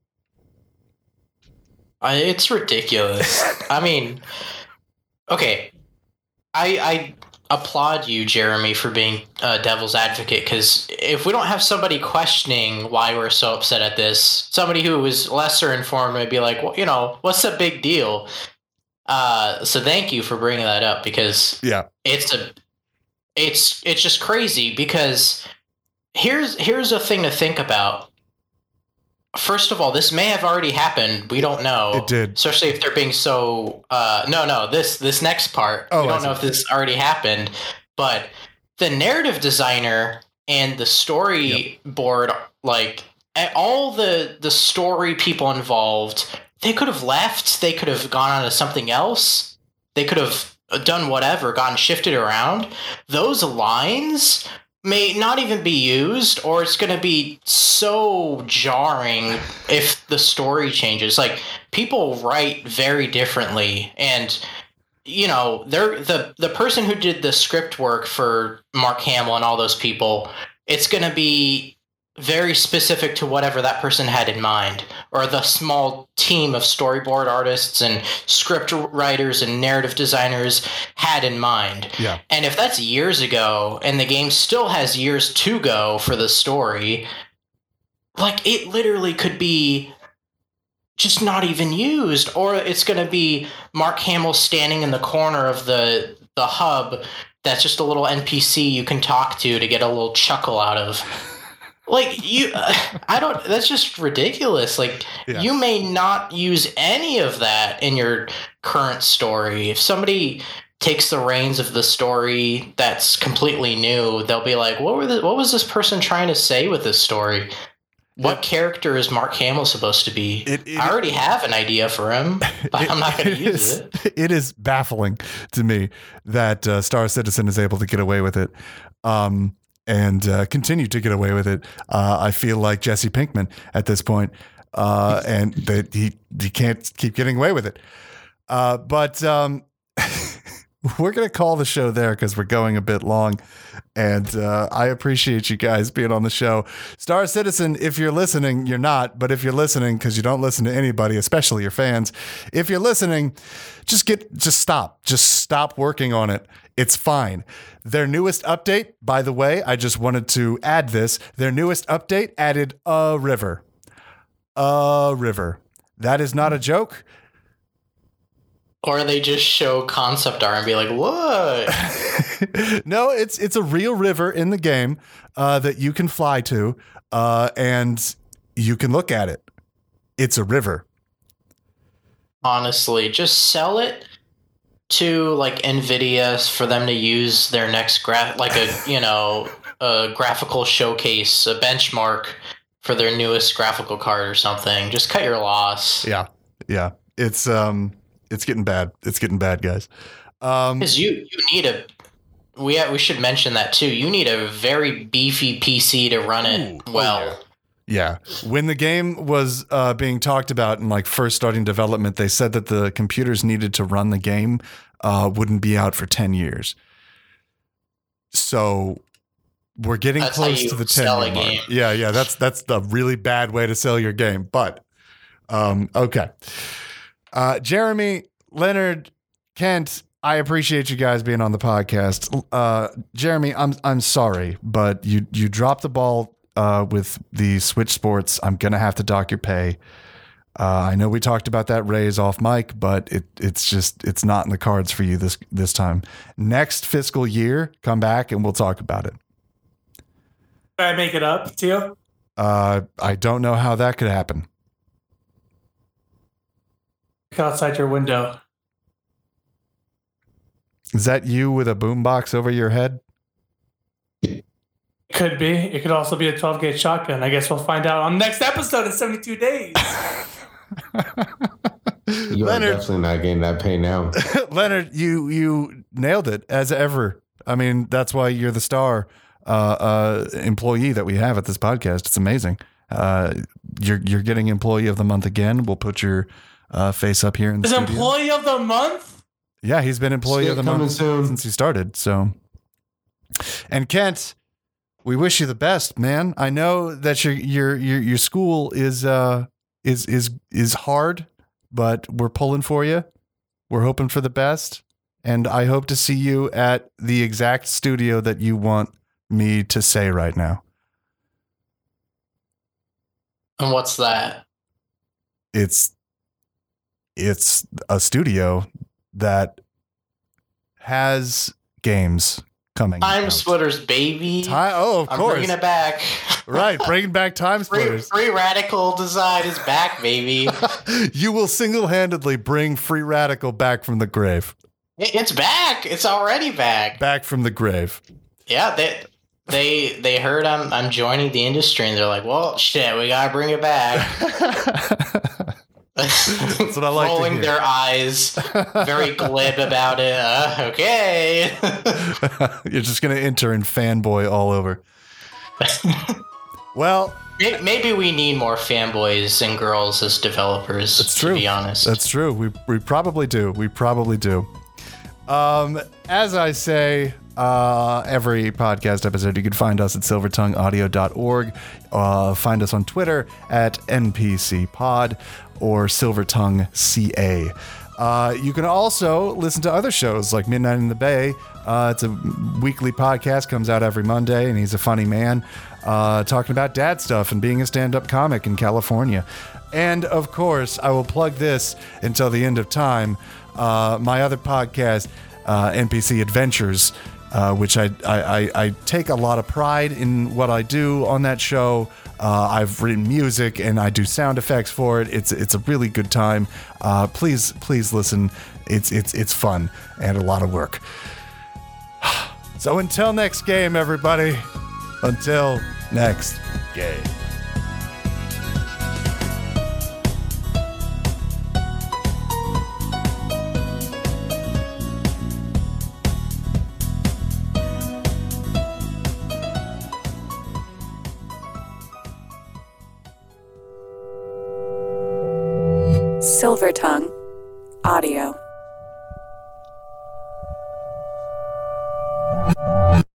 I, it's ridiculous. I mean, okay, I I applaud you, Jeremy, for being a devil's advocate. Because if we don't have somebody questioning why we're so upset at this, somebody who was lesser informed may be like, well, you know, what's the big deal? Uh, so thank you for bringing that up because Yeah. it's a it's it's just crazy because here's here's a thing to think about first of all this may have already happened. We don't know. It did. especially if they're being so uh no no this this next part Oh, we I don't know if this already happened but the narrative designer and the storyboard like all the the story people involved they could have left. They could have gone on to something else. They could have done whatever gotten shifted around. Those lines may not even be used or it's going to be so jarring if the story changes. Like people write very differently and you know they're the the person who did the script work for mark hamill and all those people it's going to be very specific to whatever that person had in mind or the small team of storyboard artists and script writers and narrative designers had in mind Yeah. and if that's years ago and the game still has years to go for the story, like it literally could be just not even used or it's going to be Mark Hamill standing in the corner of the the hub that's just a little NPC you can talk to to get a little chuckle out of. Like you I don't that's just ridiculous. Like Yeah. you may not use any of that in your current story. If somebody takes the reins of the story that's completely new, they'll be like, "What were the, What was this person trying to say with this story? What character is Mark Hamill supposed to be? It- it- I already have an idea for him, but I'm not going to use is- it." It is baffling to me that uh, Star Citizen is able to get away with it. Um, and uh, continue to get away with it. Uh, I feel like Jesse Pinkman at this point, uh, and that he he can't keep getting away with it. Uh, but um, we're gonna call the show there because we're going a bit long, and uh, I appreciate you guys being on the show. Star Citizen, if you're listening, you're not, but if you're listening because you don't listen to anybody, especially your fans, if you're listening, just get just stop, just stop working on it. It's fine. Their newest update, by the way, I just wanted to add this. Their newest update added a river, a river. That is not a joke. Or they just show concept art and be like, "What?" no, it's it's a real river in the game uh, that you can fly to, uh, and you can look at it. It's a river. Honestly, just sell it to like Nvidia for them to use their next graph, like a you know a graphical showcase, a benchmark for their newest graphical card or something. Just cut your loss. Yeah, yeah. It's um, it's getting bad. It's getting bad, guys. Um, Because you you need a we we should mention that too. You need a very beefy PC to run it well. Yeah. When the game was uh, being talked about and like first starting development, they said that the computers needed to run the game uh, wouldn't be out for 10 years. So we're getting That's close to the 10 year mark. Yeah, yeah, that's that's the really bad way to sell your game. But um, okay. Uh, Jeremy, Leonard, Kent, I appreciate you guys being on the podcast. Uh, Jeremy, I'm I'm sorry, but you you dropped the ball uh, with the Switch Sports. I'm gonna have to dock your pay. Uh, I know we talked about that raise off mic, but it it's just it's not in the cards for you this this time. Next fiscal year, come back and we'll talk about it. I make it up to you? Uh, I don't know how that could happen. Look outside your window. Is that you with a boombox over your head? Could be. It could also be a 12 gauge shotgun. I guess we'll find out on the next episode in 72 days. You Leonard. are definitely not getting that pay now. Leonard, you you nailed it as ever. I mean, that's why you're the star uh, uh, employee that we have at this podcast. It's amazing. Uh, you're you're getting employee of the month again. We'll put your uh, face up here in the Is studio. employee of the month? yeah, he's been employee Shit of the month soon. since he started. So, and Kent, we wish you the best, man. I know that your your your your school is uh is is is hard, but we're pulling for you. We're hoping for the best, and I hope to see you at the exact studio that you want me to say right now. And what's that? It's it's a studio that has games coming. Time out. Splitters, baby. Time, oh, of I'm course. bringing it back. Right, bringing back time Free, free radical design is back, baby. you will single-handedly bring free radical back from the grave. It- it's back. It's already back. Back from the grave. Yeah, they they they heard I'm I'm joining the industry and they're like, well, shit, we gotta bring it back. That's what I like to Rolling their eyes, very glib about it. Uh, okay. You're just gonna enter and fanboy all over. well, Maybe we need more fanboys and girls as developers. That's true. To be honest, That's true. We we probably do. We probably do. Um, as I say, uh, every podcast episode, you can find us at silvertongueaudio.org. Uh, find us on Twitter at NPCPod or SilvertongueCA. Uh, you can also listen to other shows like Midnight in the Bay. Uh, it's a weekly podcast, comes out every Monday, and he's a funny man uh, talking about dad stuff and being a stand up comic in California. And of course, I will plug this until the end of time. Uh, my other podcast, uh, NPC Adventures, uh, which I, I, I, I take a lot of pride in what I do on that show. Uh, I've written music and I do sound effects for it. It's it's a really good time. Uh, please please listen. It's it's it's fun and a lot of work. So until next game, everybody. Until next game.